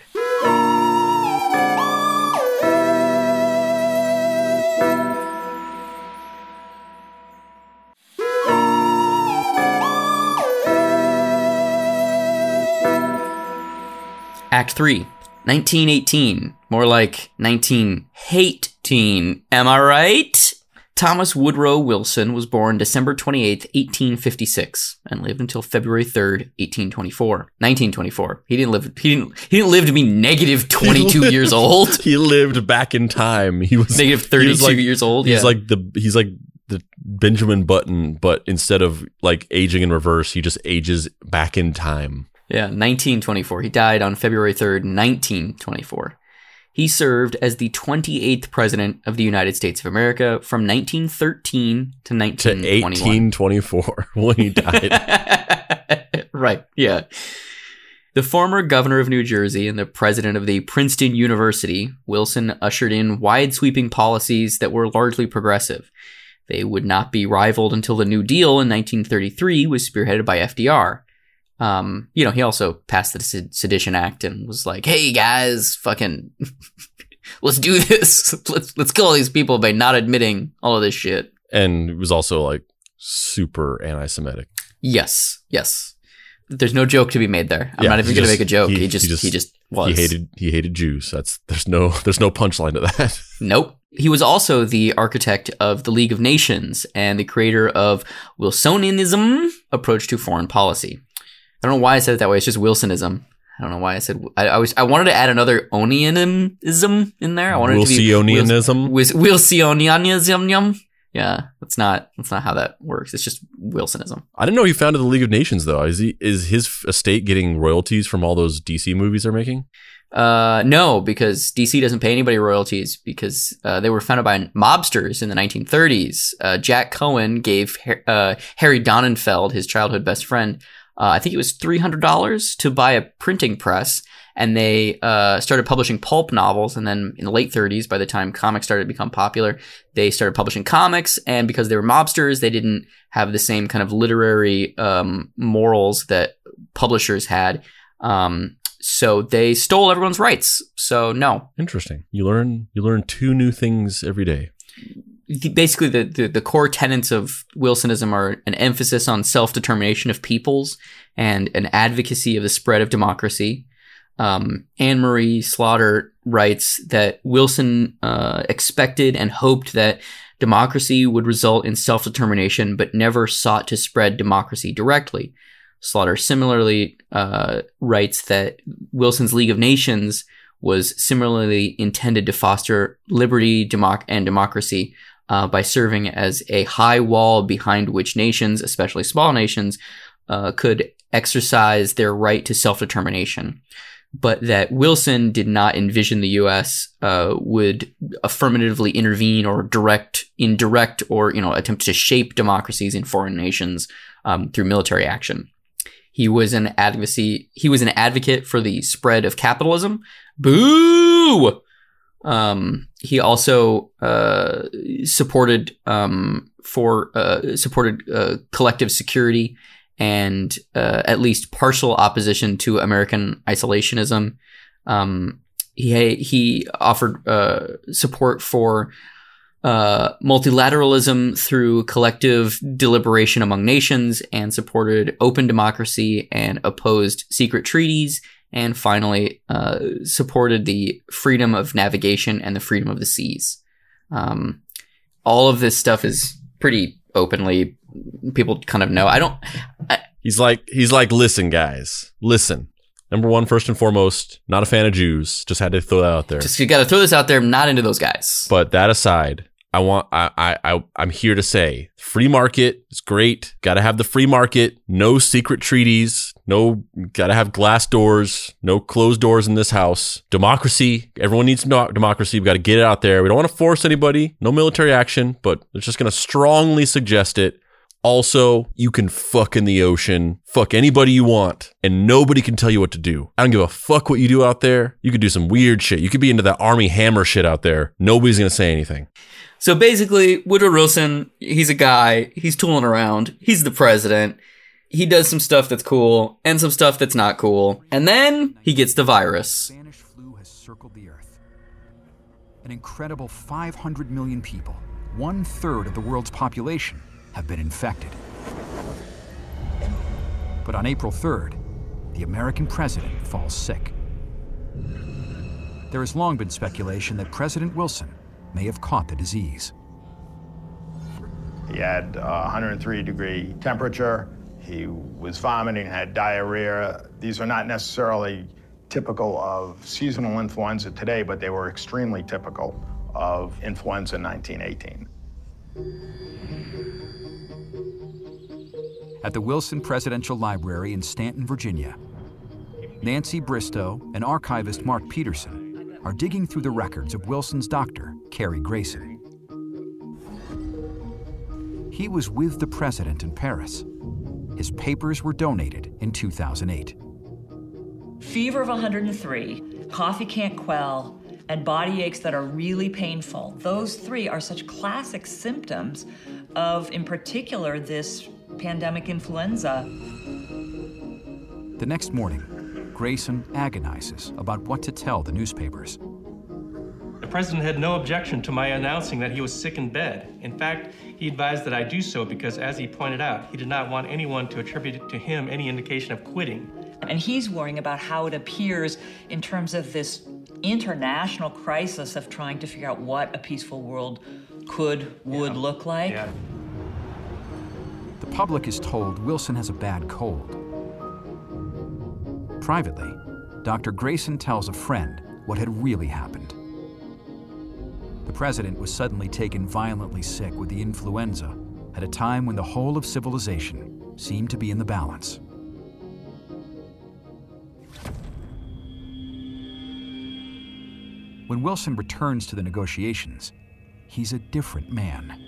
Act 3, 1918. More like 1918. Am I right? Thomas Woodrow Wilson was born December 28th, 1856, and lived until February 3rd, 1824. 1924. He didn't live he didn't he didn't live to be negative 22 years old. He lived back in time. He was Negative 32 was like- years old. He's yeah. like the he's like the Benjamin Button, but instead of like aging in reverse, he just ages back in time. Yeah, 1924. He died on February 3rd, 1924. He served as the 28th president of the United States of America from 1913 to To 1824 when he died. right, yeah. The former governor of New Jersey and the president of the Princeton University, Wilson ushered in wide sweeping policies that were largely progressive. They would not be rivaled until the New Deal in 1933 was spearheaded by FDR. Um, you know, he also passed the Sed- Sedition Act and was like, "Hey guys, fucking, let's do this. let's let's kill all these people by not admitting all of this shit." and it was also like super anti-Semitic. Yes, yes. There's no joke to be made there. I'm Yeah, not even going to just- make a joke. he- He, he just, he just- just was. He hated he hated Jews. That's there's no there's no punchline to that. Nope. He was also the architect of the League of Nations and the creator of Wilsonianism approach to foreign policy. I don't know why I said it that way. It's just Wilsonism. I don't know why I said I, I was I wanted to add another Onianism in there. I wanted Wilsonianism. Wils- Wilsonianism. Yeah, that's not that's not how that works. It's just Wilsonism. I didn't know he founded the League of Nations though. Is he is his estate getting royalties from all those DC movies they're making? Uh, no, because DC doesn't pay anybody royalties because uh, they were founded by mobsters in the 1930s. Uh, Jack Cohen gave uh, Harry Donenfeld, his childhood best friend, uh, I think it was $300 to buy a printing press. And they uh, started publishing pulp novels. And then in the late 30s, by the time comics started to become popular, they started publishing comics. And because they were mobsters, they didn't have the same kind of literary um, morals that publishers had. Um, so they stole everyone's rights. So no. Interesting. You learn you learn two new things every day. Basically, the, the, the core tenets of Wilsonism are an emphasis on self determination of peoples and an advocacy of the spread of democracy. Um, Anne Marie Slaughter writes that Wilson uh, expected and hoped that democracy would result in self determination, but never sought to spread democracy directly. Slaughter similarly uh, writes that Wilson's League of Nations was similarly intended to foster liberty democ- and democracy uh, by serving as a high wall behind which nations, especially small nations, uh, could exercise their right to self determination. But that Wilson did not envision the U.S. Uh, would affirmatively intervene or direct, indirect, or you know attempt to shape democracies in foreign nations um, through military action. He was an advocacy. He was an advocate for the spread of capitalism. Boo! Um, he also uh, supported um, for uh, supported uh, collective security and uh, at least partial opposition to American isolationism. Um, he he offered uh, support for uh, multilateralism through collective deliberation among nations and supported open democracy and opposed secret treaties and finally uh, supported the freedom of navigation and the freedom of the seas. Um, all of this stuff is pretty openly people kind of know. I don't. I, he's like he's like, listen, guys, listen. Number one, first and foremost, not a fan of Jews. Just had to throw that out there. Just you got to throw this out there. not into those guys. But that aside, I want I I, I'm here to say free market is great. Got to have the free market. No secret treaties. No, got to have glass doors. No closed doors in this house. Democracy. Everyone needs democracy. We got to get it out there. We don't want to force anybody. No military action, but it's just going to strongly suggest it. Also, you can fuck in the ocean, fuck anybody you want, and nobody can tell you what to do. I don't give a fuck what you do out there. You could do some weird shit. You could be into that Armie Hammer shit out there. Nobody's gonna say anything. So basically, Woodrow Wilson, he's a guy, he's tooling around, he's the president. He does some stuff that's cool and some stuff that's not cool. And then he gets the virus. Spanish flu has circled the earth. An incredible 500 million people, one third of the world's population, have been infected. But on April 3rd, the American president falls sick. There has long been speculation that President Wilson may have caught the disease. He had a 103 degree temperature. He was vomiting, had diarrhea. These are not necessarily typical of seasonal influenza today, but they were extremely typical of influenza in 1918. At the Wilson Presidential Library in Staunton, Virginia, Nancy Bristow and archivist Mark Peterson are digging through the records of Wilson's doctor, Cary Grayson. He was with the president in Paris. His papers were donated in 2008. Fever of 103, coffee can't quell, and body aches that are really painful. Those three are such classic symptoms of, in particular, this pandemic influenza. The next morning, Grayson agonizes about what to tell the newspapers. The president had no objection to my announcing that he was sick in bed. In fact, he advised that I do so because, as he pointed out, he did not want anyone to attribute to him any indication of quitting. And he's worrying about how it appears in terms of this international crisis of trying to figure out what a peaceful world could, would yeah. look like. Yeah. The public is told Wilson has a bad cold. Privately, Dr. Grayson tells a friend what had really happened. The president was suddenly taken violently sick with the influenza at a time when the whole of civilization seemed to be in the balance. When Wilson returns to the negotiations, he's a different man.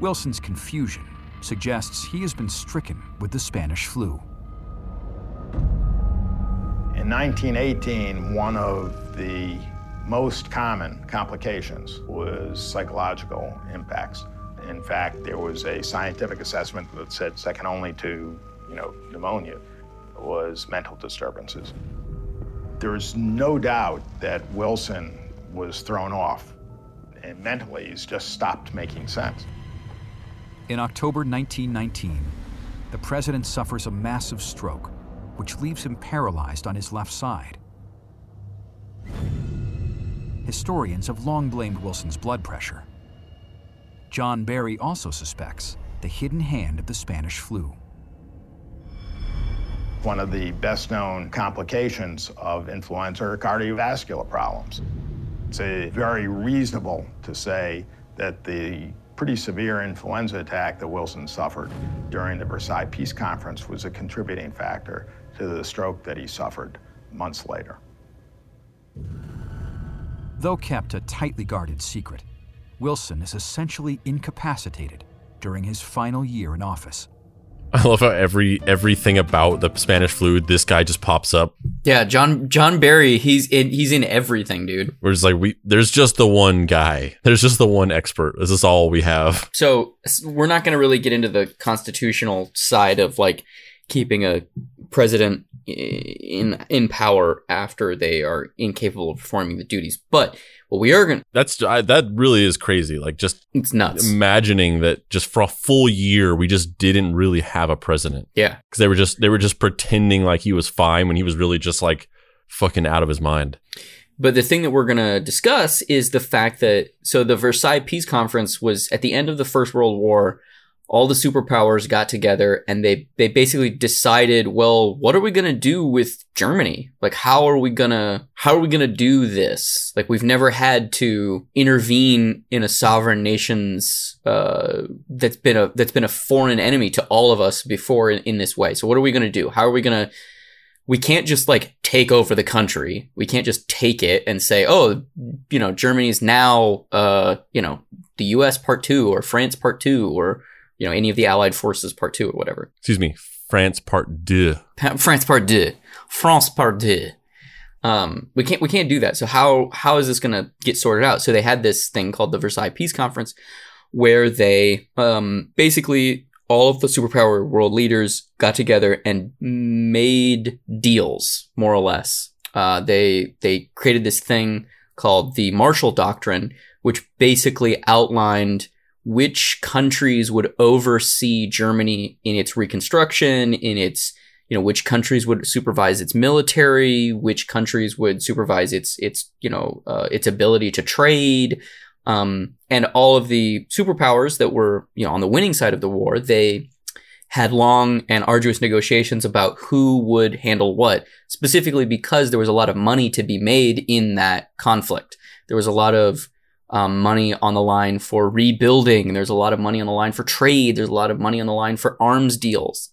Wilson's confusion suggests he has been stricken with the Spanish flu. In 1918, one of the most common complications was psychological impacts. In fact, there was a scientific assessment that said second only to, you know, pneumonia was mental disturbances. There's no doubt that Wilson was thrown off and mentally he's just stopped making sense. In October 1919, the president suffers a massive stroke, which leaves him paralyzed on his left side. Historians have long blamed Wilson's blood pressure. John Barry also suspects the hidden hand of the Spanish flu. One of the best known complications of influenza are cardiovascular problems. It's very reasonable to say that the pretty severe influenza attack that Wilson suffered during the Versailles Peace Conference was a contributing factor to the stroke that he suffered months later. Though kept a tightly guarded secret, Wilson is essentially incapacitated during his final year in office. I love how every everything about the Spanish flu, this guy just pops up. Yeah, John John Barry, he's in he's in everything, dude. We're just like we there's just the one guy. There's just the one expert. This is all we have. So we're not going to really get into the constitutional side of like keeping a president in in power after they are incapable of performing the duties. But what we are going That's I, that really is crazy. Like just it's nuts. imagining that just for a full year we just didn't really have a president. Yeah. Cuz they were just they were just pretending like he was fine when he was really just like fucking out of his mind. But the thing that we're going to discuss is the fact that so the Versailles Peace Conference was at the end of the First World War all the superpowers got together and they they basically decided well what are we going to do with germany? Like how are we going to how are we going to do this? Like we've never had to intervene in a sovereign nation's uh, that's been a that's been a foreign enemy to all of us before in, in this way. So what are we going to do? How are we going to we can't just like take over the country. We can't just take it and say oh you know germany's now uh you know the us part 2 or france part 2 or you know, any of the Allied forces part two or whatever. Excuse me, France part deux. France part deux. France part deux. Um, we can't we can't do that. So how how is this going to get sorted out? So they had this thing called the Versailles Peace Conference, where they um, basically all of the superpower world leaders got together and made deals, more or less. Uh, they they created this thing called the Marshall Doctrine, which basically outlined which countries would oversee Germany in its reconstruction, in its you know which countries would supervise its military, which countries would supervise its its you know uh, its ability to trade, um, and all of the superpowers that were you know on the winning side of the war. They had long and arduous negotiations about who would handle what, specifically because there was a lot of money to be made in that conflict. There was a lot of um, money on the line for rebuilding. There's a lot of money on the line for trade. There's a lot of money on the line for arms deals.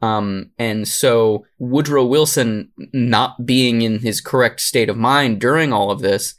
Um, and so Woodrow Wilson, not being in his correct state of mind during all of this,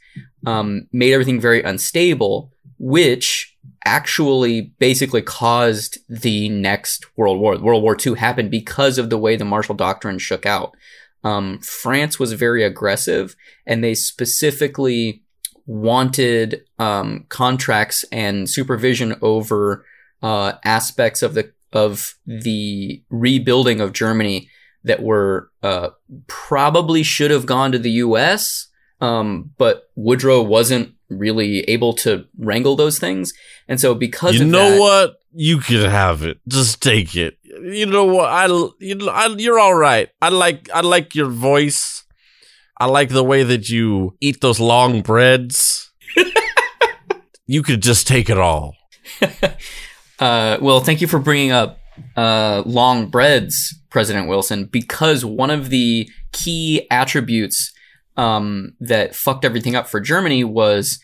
um, made everything very unstable, which actually basically caused the next World War. World War II happened because of the way the Marshall Doctrine shook out. Um, France was very aggressive, and they specifically wanted um, contracts and supervision over uh, aspects of the of the rebuilding of Germany that were uh, probably should have gone to the U.S. Um, but Woodrow wasn't really able to wrangle those things, and so because you know that, what, you could have it. Just take it. You know what? I you know, I, you're all right. I like I like your voice. I like the way that you eat those long breads. you could just take it all. Uh, well, thank you for bringing up uh, long breads, President Wilson, because one of the key attributes um, that fucked everything up for Germany was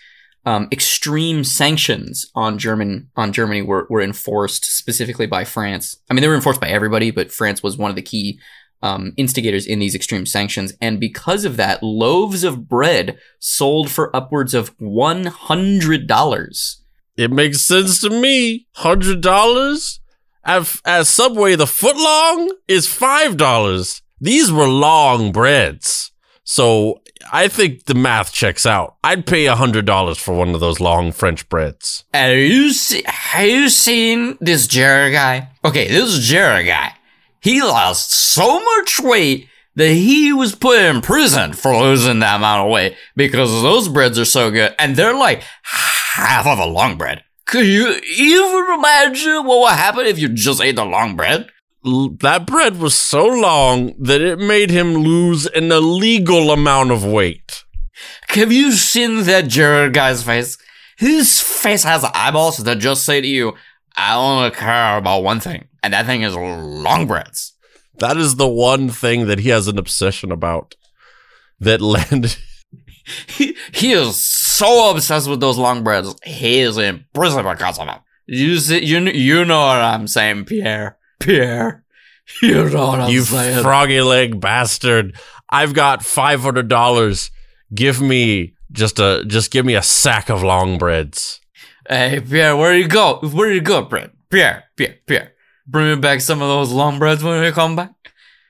um, extreme sanctions on German on Germany were, were enforced specifically by France. I mean, they were enforced by everybody, but France was one of the key um, instigators in these extreme sanctions. And because of that, loaves of bread sold for upwards of one hundred dollars. It makes sense to me. Hundred dollars at, at Subway, the foot long is five dollars. These were long breads. So I think the math checks out. I'd pay a hundred dollars for one of those long French breads. Have you see, have you seen this Jared guy? Okay, this Jared guy. He lost so much weight that he was put in prison for losing that amount of weight because those breads are so good and they're like half of a long bread. Could you even imagine what would happen if you just ate the long bread? L- That bread was so long that it made him lose an illegal amount of weight. Have you seen that Jared guy's face? His face has eyeballs that just say to you, I only care about one thing, and that thing is long breads. That is the one thing that he has an obsession about. That landed. He, he is so obsessed with those long breads. He is in prison because of it. You see, you, you know what I'm saying, Pierre. Pierre. You know what I'm you saying. froggy leg bastard. I've got five hundred dollars. Give me just a just give me a sack of long breads. Hey, Pierre, where you go? Where you go, Pierre? Pierre, Pierre, Pierre. Bring me back some of those long breads when you come back.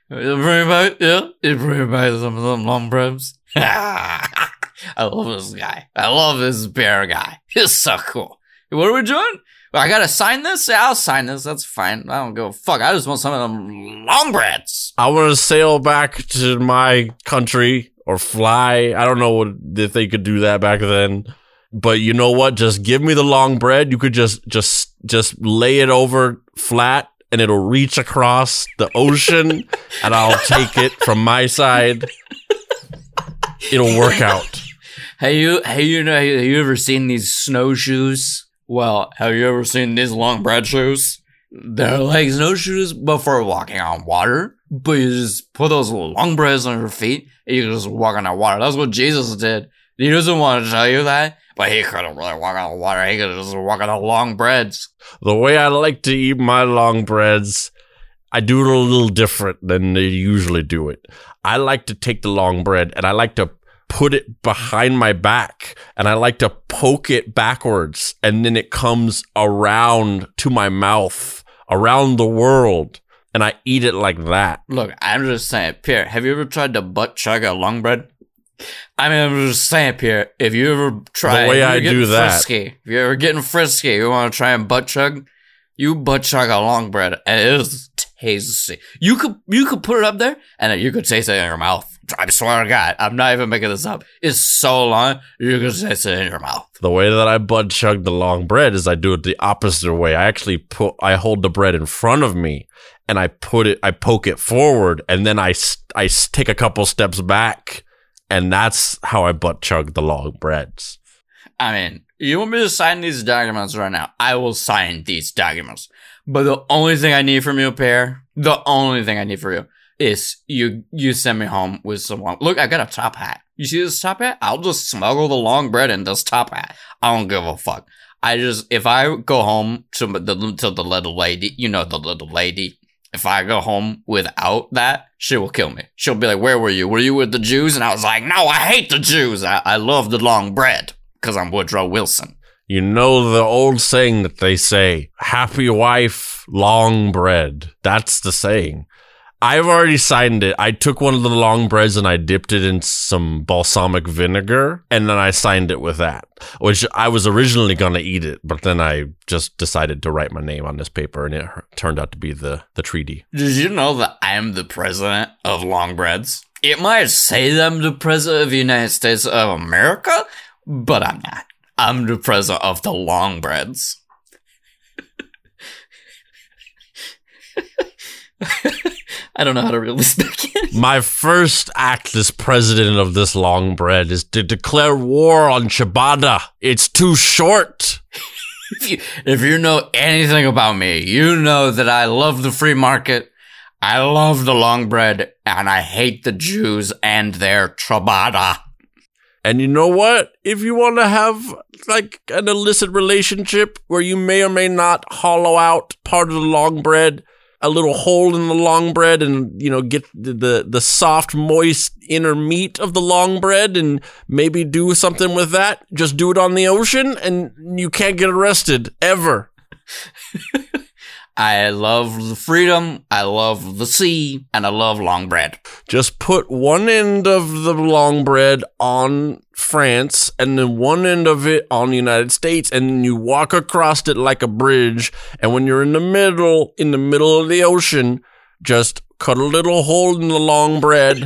Bring me back, yeah? Bring me back some of them long breads. I love this guy. I love this Pierre guy. He's so cool. What are we doing? I gotta sign this? Yeah, I'll sign this. That's fine. I don't give a fuck. I just want some of them long breads. I want to sail back to my country or fly. I don't know what, if they could do that back then. But you know what? Just give me the long bread. You could just just just lay it over flat and it'll reach across the ocean and I'll take it from my side. It'll work out. Hey you, hey you know, have you ever seen these snowshoes? Well, have you ever seen these long bread shoes? They're like snowshoes, but for walking on water. But you just put those long breads on your feet, and you just walk on that water. That's what Jesus did. He doesn't want to tell you that, but he couldn't really walk on the water. He could just walk on the long breads. The way I like to eat my long breads, I do it a little different than they usually do it. I like to take the long bread and I like to put it behind my back and I like to poke it backwards and then it comes around to my mouth, around the world, and I eat it like that. Look, I'm just saying, Pierre, have you ever tried to butt chug a long bread? I mean, I'm just saying, Pierre, if you ever try The way I do that- frisky, if you're ever getting frisky, you want to try and butt chug, you butt chug a long bread, and it is tasty. You could you could put it up there, and you could taste it in your mouth. I swear to God, I'm not even making this up. It's so long, you could taste it in your mouth. The way that I butt chug the long bread is I do it the opposite way. I actually put, I hold the bread in front of me and I put it, I poke it forward and then I, I take a couple steps back and that's how I butt chug the long breads. I mean, you want me to sign these documents right now? I will sign these documents. But the only thing I need from you, Pierre, the only thing I need from you is you you send me home with someone. Look, I got a top hat. You see this top hat? I'll just smuggle the long bread in this top hat. I don't give a fuck. I just if I go home to the to the little lady, you know the little lady. If I go home without that, she will kill me. She'll be like, "Where were you? Were you with the Jews?" And I was like, "No, I hate the Jews. I, I love the long bread because I'm Woodrow Wilson." You know the old saying that they say, happy wife, long bread. That's the saying. I've already signed it. I took one of the long breads and I dipped it in some balsamic vinegar and then I signed it with that, which I was originally going to eat it, but then I just decided to write my name on this paper and it turned out to be the, the treaty. Did you know that I am the president of long breads? It might say that I'm the president of the United States of America, but I'm not. I'm the president of the long breads. I don't know how to reel this back in. My first act as president of this long bread is to declare war on ciabatta. It's too short. If you, if you know anything about me, you know that I love the free market. I love the long bread, and I hate the Jews and their ciabatta. And you know what? If you want to have like an illicit relationship where you may or may not hollow out part of the long bread, a little hole in the long bread, and you know get the the, the soft, moist inner meat of the long bread, and maybe do something with that. Just do it on the ocean, and you can't get arrested ever. I love the freedom, I love the sea, and I love long bread. Just put one end of the long bread on France and then one end of it on the United States and then you walk across it like a bridge and when you're in the middle in the middle of the ocean just cut a little hole in the long bread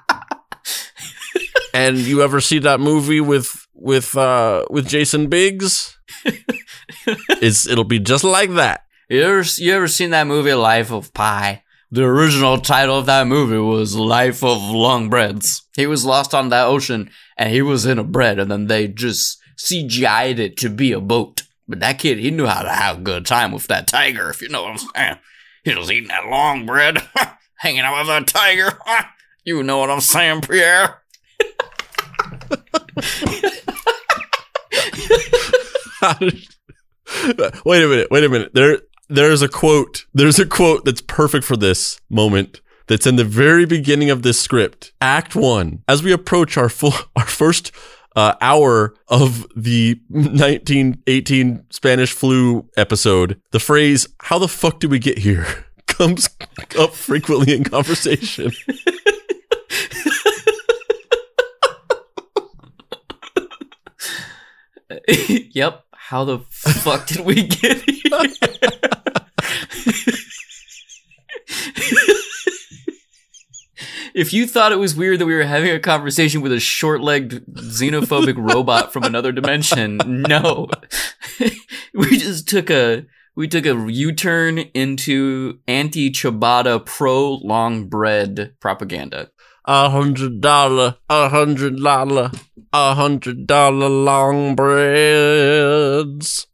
and you ever see that movie with with uh with Jason Biggs it's it'll be just like that You ever, you ever seen that movie Life of Pi? The original title of that movie was Life of Long Breads. He was lost on that ocean and he was in a bread and then they just CGI'd it to be a boat. But that kid, he knew how to have a good time with that tiger, if you know what I'm saying. He was eating that long bread, hanging out with that tiger. You know what I'm saying, Pierre? wait a minute, wait a minute. There there's a quote. There's a quote that's perfect for this moment. That's in the very beginning of this script. Act 1. As we approach our full our first uh, hour of the 1918 Spanish flu episode, the phrase "How the fuck did we get here?" comes up frequently in conversation. yep. How the fuck did we get here? if you thought it was weird that we were having a conversation with a short-legged xenophobic robot from another dimension, no. we just took a we took a U-turn into anti-ciabatta pro long bread propaganda. A hundred dollar, a hundred dollar, a hundred dollar long breads.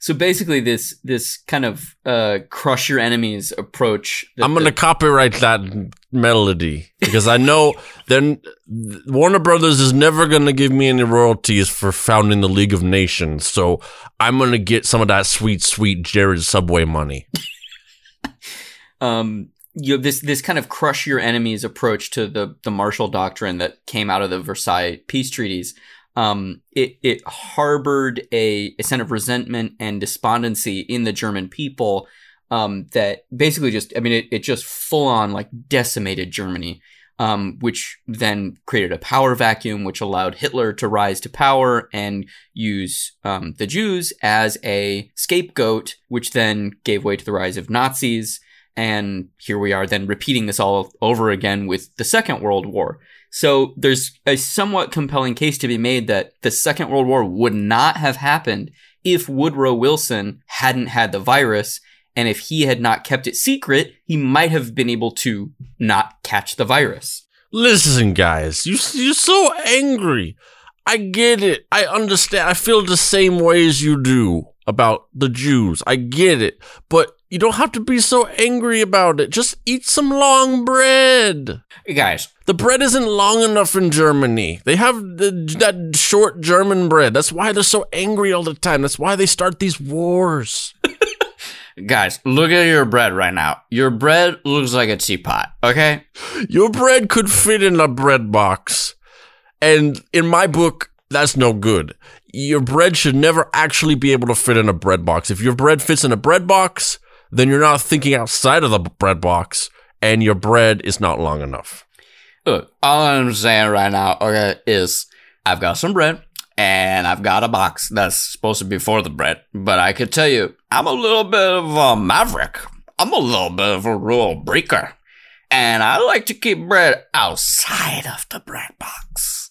So basically, this this kind of uh, crush your enemies approach. I'm gonna copyright that melody because I know then Warner Brothers is never gonna give me any royalties for founding the League of Nations. So I'm gonna get some of that sweet, sweet Jared Subway money. um, you know, this this kind of crush your enemies approach to the the Marshall Doctrine that came out of the Versailles peace treaties. Um, it it harbored a, a sense of resentment and despondency in the German people. Um, that basically just, I mean, it, it just full on like decimated Germany. Um, which then created a power vacuum, which allowed Hitler to rise to power and use um, the Jews as a scapegoat, which then gave way to the rise of Nazis. And here we are then repeating this all over again with the Second World War. So there's a somewhat compelling case to be made that the Second World War would not have happened if Woodrow Wilson hadn't had the virus. And if he had not kept it secret, he might have been able to not catch the virus. Listen, guys, you you're so angry. I get it. I understand. I feel the same way as you do about the Jews. I get it. But you don't have to be so angry about it. Just eat some long bread. Hey guys, The bread isn't long enough in Germany. They have the, that short German bread. That's why they're so angry all the time. That's why they start these wars. guys, look at your bread right now. Your bread looks like a teapot, okay? Your bread could fit in a bread box. And in my book, that's no good. Your bread should never actually be able to fit in a bread box. If your bread fits in a bread box, then you're not thinking outside of the bread box and your bread is not long enough. Look, all I'm saying right now, okay, is I've got some bread and I've got a box that's supposed to be for the bread. But I could tell you, I'm a little bit of a maverick. I'm a little bit of a rule breaker. And I like to keep bread outside of the bread box,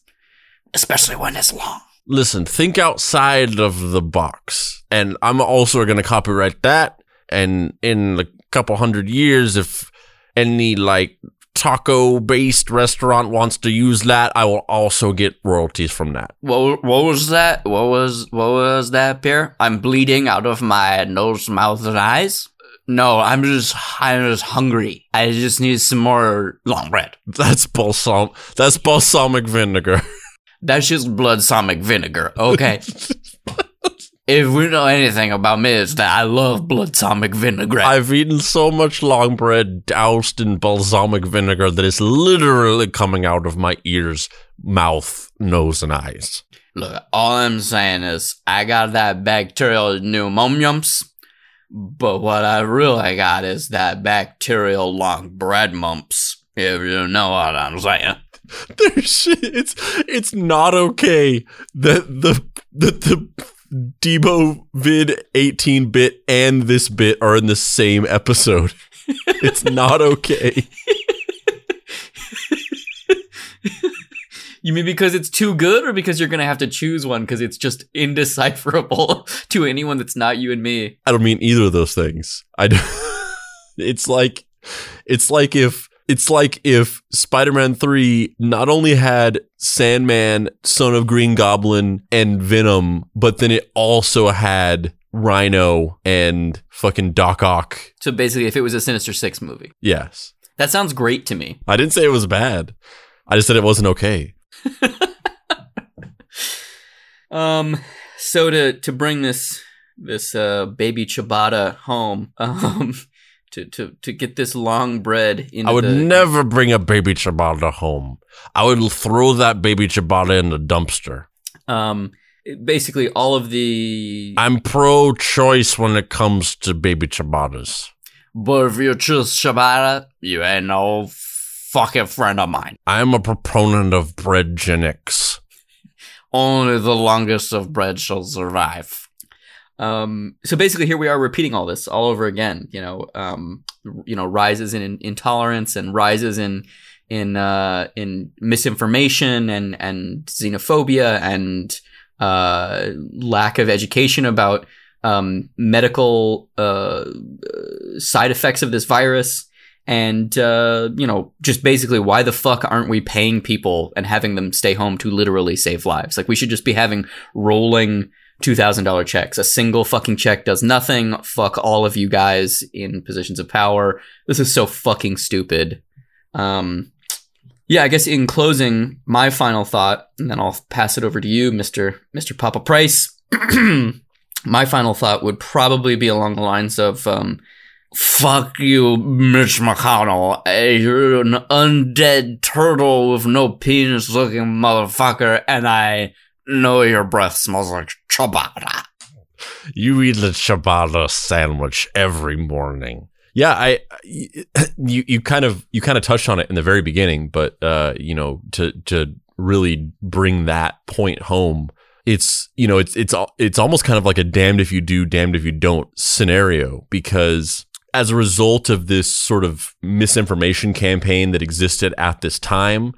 especially when it's long. Listen, think outside of the box. And I'm also going to copyright that. And in a couple hundred years, if any like taco based restaurant wants to use that, I will also get royalties from that. What, what was that? What was what was that, Pierre? I'm bleeding out of my nose, mouth, and eyes. No, I'm just I'm just hungry. I just need some more long bread. That's balsam. That's balsamic vinegar. That's just balsamic vinegar. Okay. if we know anything about me, it's that I love balsamic vinegar. I've eaten so much long bread doused in balsamic vinegar that it's literally coming out of my ears, mouth, nose, and eyes. Look, all I'm saying is I got that bacterial pneumoniums, but what I really got is that bacterial long bread mumps. If you know what I'm saying. There's it's it's not okay that the that the Debo vid 18 bit and this bit are in the same episode. it's not okay. You mean because it's too good, or because you're gonna have to choose one because it's just indecipherable to anyone that's not you and me? I don't mean either of those things. I do, it's like it's like if it's like if Spider-Man 3 not only had Sandman, Son of Green Goblin and Venom, but then it also had Rhino and fucking Doc Ock. So basically, if it was a Sinister Six movie, Yes. that sounds great to me. I didn't say it was bad. I just said it wasn't okay. Um, so to to bring this this uh baby ciabatta home, um, to to to get this long bread into I would the, never bring a baby ciabatta home. I would throw that baby ciabatta in the dumpster. um basically all of the I'm pro-choice when it comes to baby ciabattas. but if you choose ciabatta, you ain't no fucking friend of mine. I'm a proponent of breadgenics. Only the longest of bread shall survive. Um, so basically, here we are repeating all this all over again. You know, um, you know, rises in intolerance and rises in in uh, in misinformation and and xenophobia and uh, lack of education about um, medical uh, side effects of this virus. And, uh, you know, just basically, why the fuck aren't we paying people and having them stay home to literally save lives? Like, we should just be having rolling $2,000 checks. A single fucking check does nothing. Fuck all of you guys in positions of power. This is so fucking stupid. Um, yeah, I guess in closing, my final thought, and then I'll pass it over to you, Mr. Mr. Papa Price. my final thought would probably be along the lines of, um, Fuck you, Mitch McConnell. You're an undead turtle with no penis looking motherfucker, and I know your breath smells like ciabatta. You eat the ciabatta sandwich every morning. Yeah, I you you kind of you kind of touched on it in the very beginning, but uh, you know, to to really bring that point home, it's you know, it's it's it's almost kind of like a damned if you do, damned if you don't scenario because as a result of this sort of misinformation campaign that existed at this time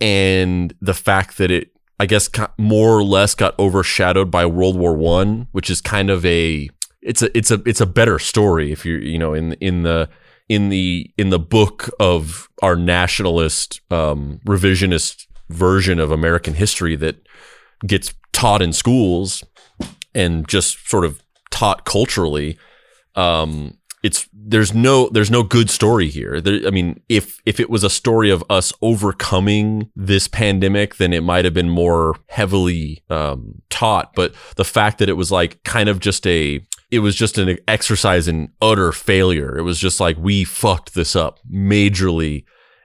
and the fact that it I guess more or less got overshadowed by World War 1, which is kind of a it's a it's a it's a better story if you're you know in in the in the in the book of our nationalist um, revisionist version of American history that gets taught in schools and just sort of taught culturally um it's there's no there's no good story here. There, i mean if if it was a story of us overcoming this pandemic then it might have been more heavily um taught. But the fact that it was like kind of just a it was just an exercise in utter failure. It was just like we fucked this up majorly.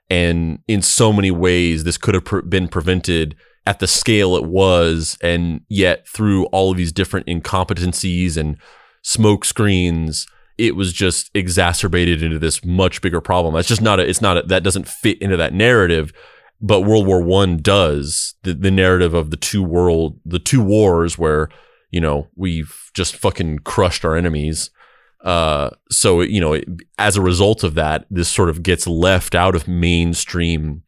And in so many ways this could have pre- been prevented at the scale it was. And yet through all of these different incompetencies and smoke screens it was just exacerbated into this much bigger problem. That's just not a it's not a, that doesn't fit into that narrative but world war one does. The, the narrative of the two world the two wars where you know we've just fucking crushed our enemies. Uh so you know it, as a result of that this sort of gets left out of mainstream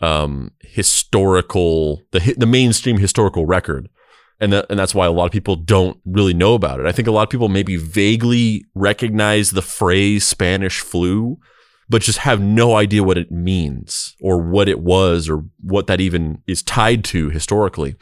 um historical the the mainstream historical record and that, and that's why a lot of people don't really know about it. I think a lot of people maybe vaguely recognize the phrase Spanish flu, but just have no idea what it means or what it was or what that even is tied to historically.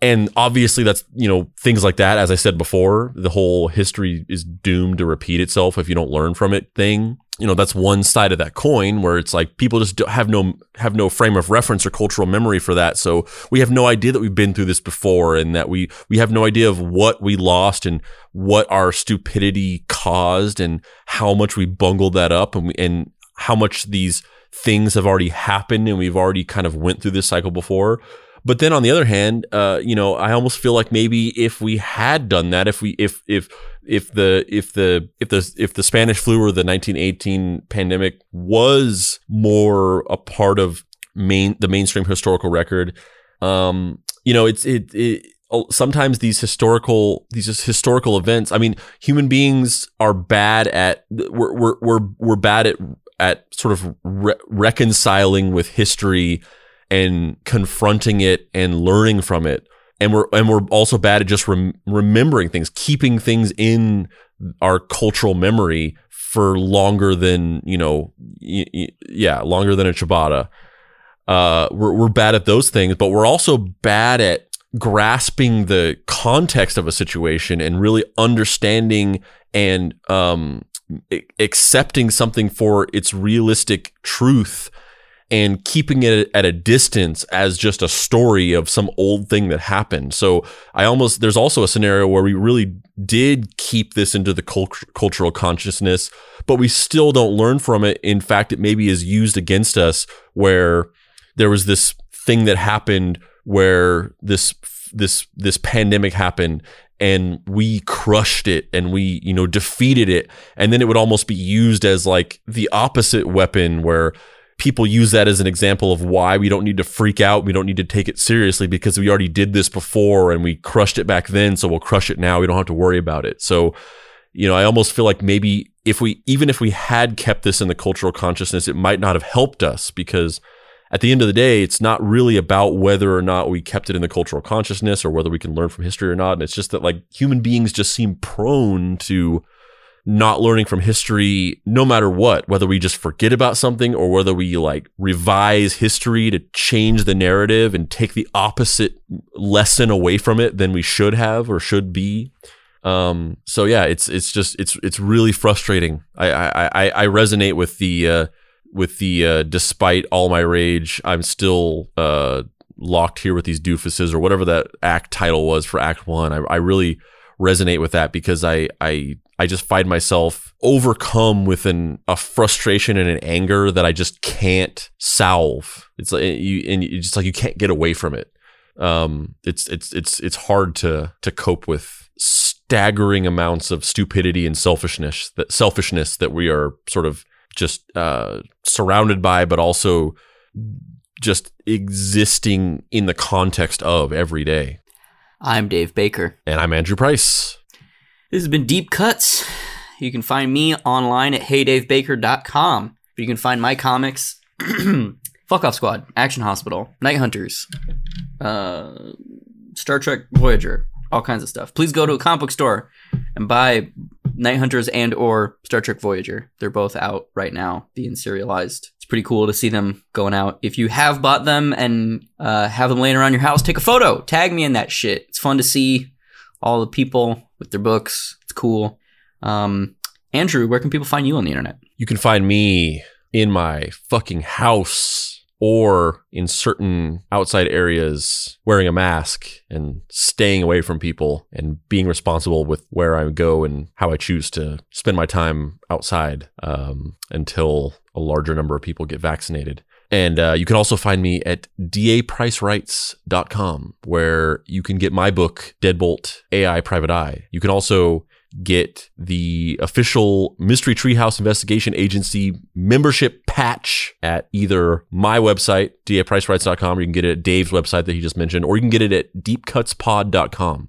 and obviously that's you know things like that as i said before the whole history is doomed to repeat itself if you don't learn from it thing you know that's one side of that coin where it's like people just have no have no frame of reference or cultural memory for that. So we have no idea that we've been through this before and that we we have no idea of what we lost and what our stupidity caused and how much we bungled that up and we, and how much these things have already happened and we've already kind of went through this cycle before. But then on the other hand, uh, you know, I almost feel like maybe if we had done that, if we if if if the if the if the if the Spanish flu or the 1918 pandemic was more a part of main the mainstream historical record, um, you know, it's it, it sometimes these historical these historical events. I mean, human beings are bad at we're we're we're, we're bad at at sort of re- reconciling with history and confronting it and learning from it. And we're and we're also bad at just rem- remembering things, keeping things in our cultural memory for longer than you know, y- y- yeah, longer than a ciabatta. Uh, we're we're bad at those things, but we're also bad at grasping the context of a situation and really understanding and um, accepting something for its realistic truth and keeping it at a distance as just a story of some old thing that happened. So I almost there's also a scenario where we really did keep this into the cult- cultural consciousness, but we still don't learn from it. In fact, it maybe is used against us where there was this thing that happened where this this this pandemic happened and we crushed it and we you know defeated it and then it would almost be used as like the opposite weapon where people use that as an example of why we don't need to freak out. We don't need to take it seriously because we already did this before and we crushed it back then. So we'll crush it now. We don't have to worry about it. So, you know, I almost feel like maybe if we, even if we had kept this in the cultural consciousness, it might not have helped us because at the end of the day, it's not really about whether or not we kept it in the cultural consciousness or whether we can learn from history or not. And it's just that like human beings just seem prone to not learning from history no matter what, whether we just forget about something or whether we like revise history to change the narrative and take the opposite lesson away from it than we should have or should be. Um, so yeah, it's it's just it's it's really frustrating. I I I, resonate with the uh, with the uh, despite all my rage, I'm still uh, locked here with these doofuses or whatever that act title was for Act One. I, I really resonate with that because I I I just find myself overcome with an a frustration and an anger that I just can't solve. It's like you and it's just like you can't get away from it. Um, it's it's it's it's hard to to cope with staggering amounts of stupidity and selfishness that selfishness that we are sort of just uh, surrounded by, but also just existing in the context of every day. I'm Dave Baker. And I'm Andrew Price. This has been Deep Cuts. You can find me online at heydavebaker.com. You can find my comics Fuck Off Squad, Action Hospital, Night Hunters, uh, Star Trek Voyager, all kinds of stuff. Please go to a comic book store and buy Night Hunters and or Star Trek Voyager. They're both out right now, being serialized. It's pretty cool to see them going out. If you have bought them and uh, have them laying around your house, take a photo. Tag me in that shit. It's fun to see all the people with their books. It's cool. Um, Andrew, where can people find you on the internet? You can find me in my fucking house or in certain outside areas wearing a mask and staying away from people and being responsible with where I go and how I choose to spend my time outside um, until a larger number of people get vaccinated. And uh, you can also find me at dapricewrites.com, where you can get my book, Deadbolt AI Private Eye. You can also get the official Mystery Treehouse Investigation Agency membership patch at either my website, dapricewrites.com, or you can get it at Dave's website that he just mentioned, or you can get it at deepcutspod.com.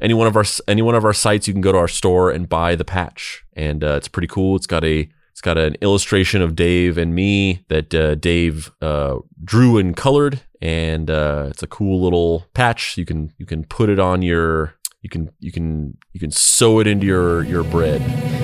Any one of our any one of our sites, you can go to our store and buy the patch, and uh, it's pretty cool. It's got a it's got an illustration of Dave and me that uh, Dave uh, drew and colored, and uh, it's a cool little patch. You can you can put it on your you can you can you can sew it into your your bread.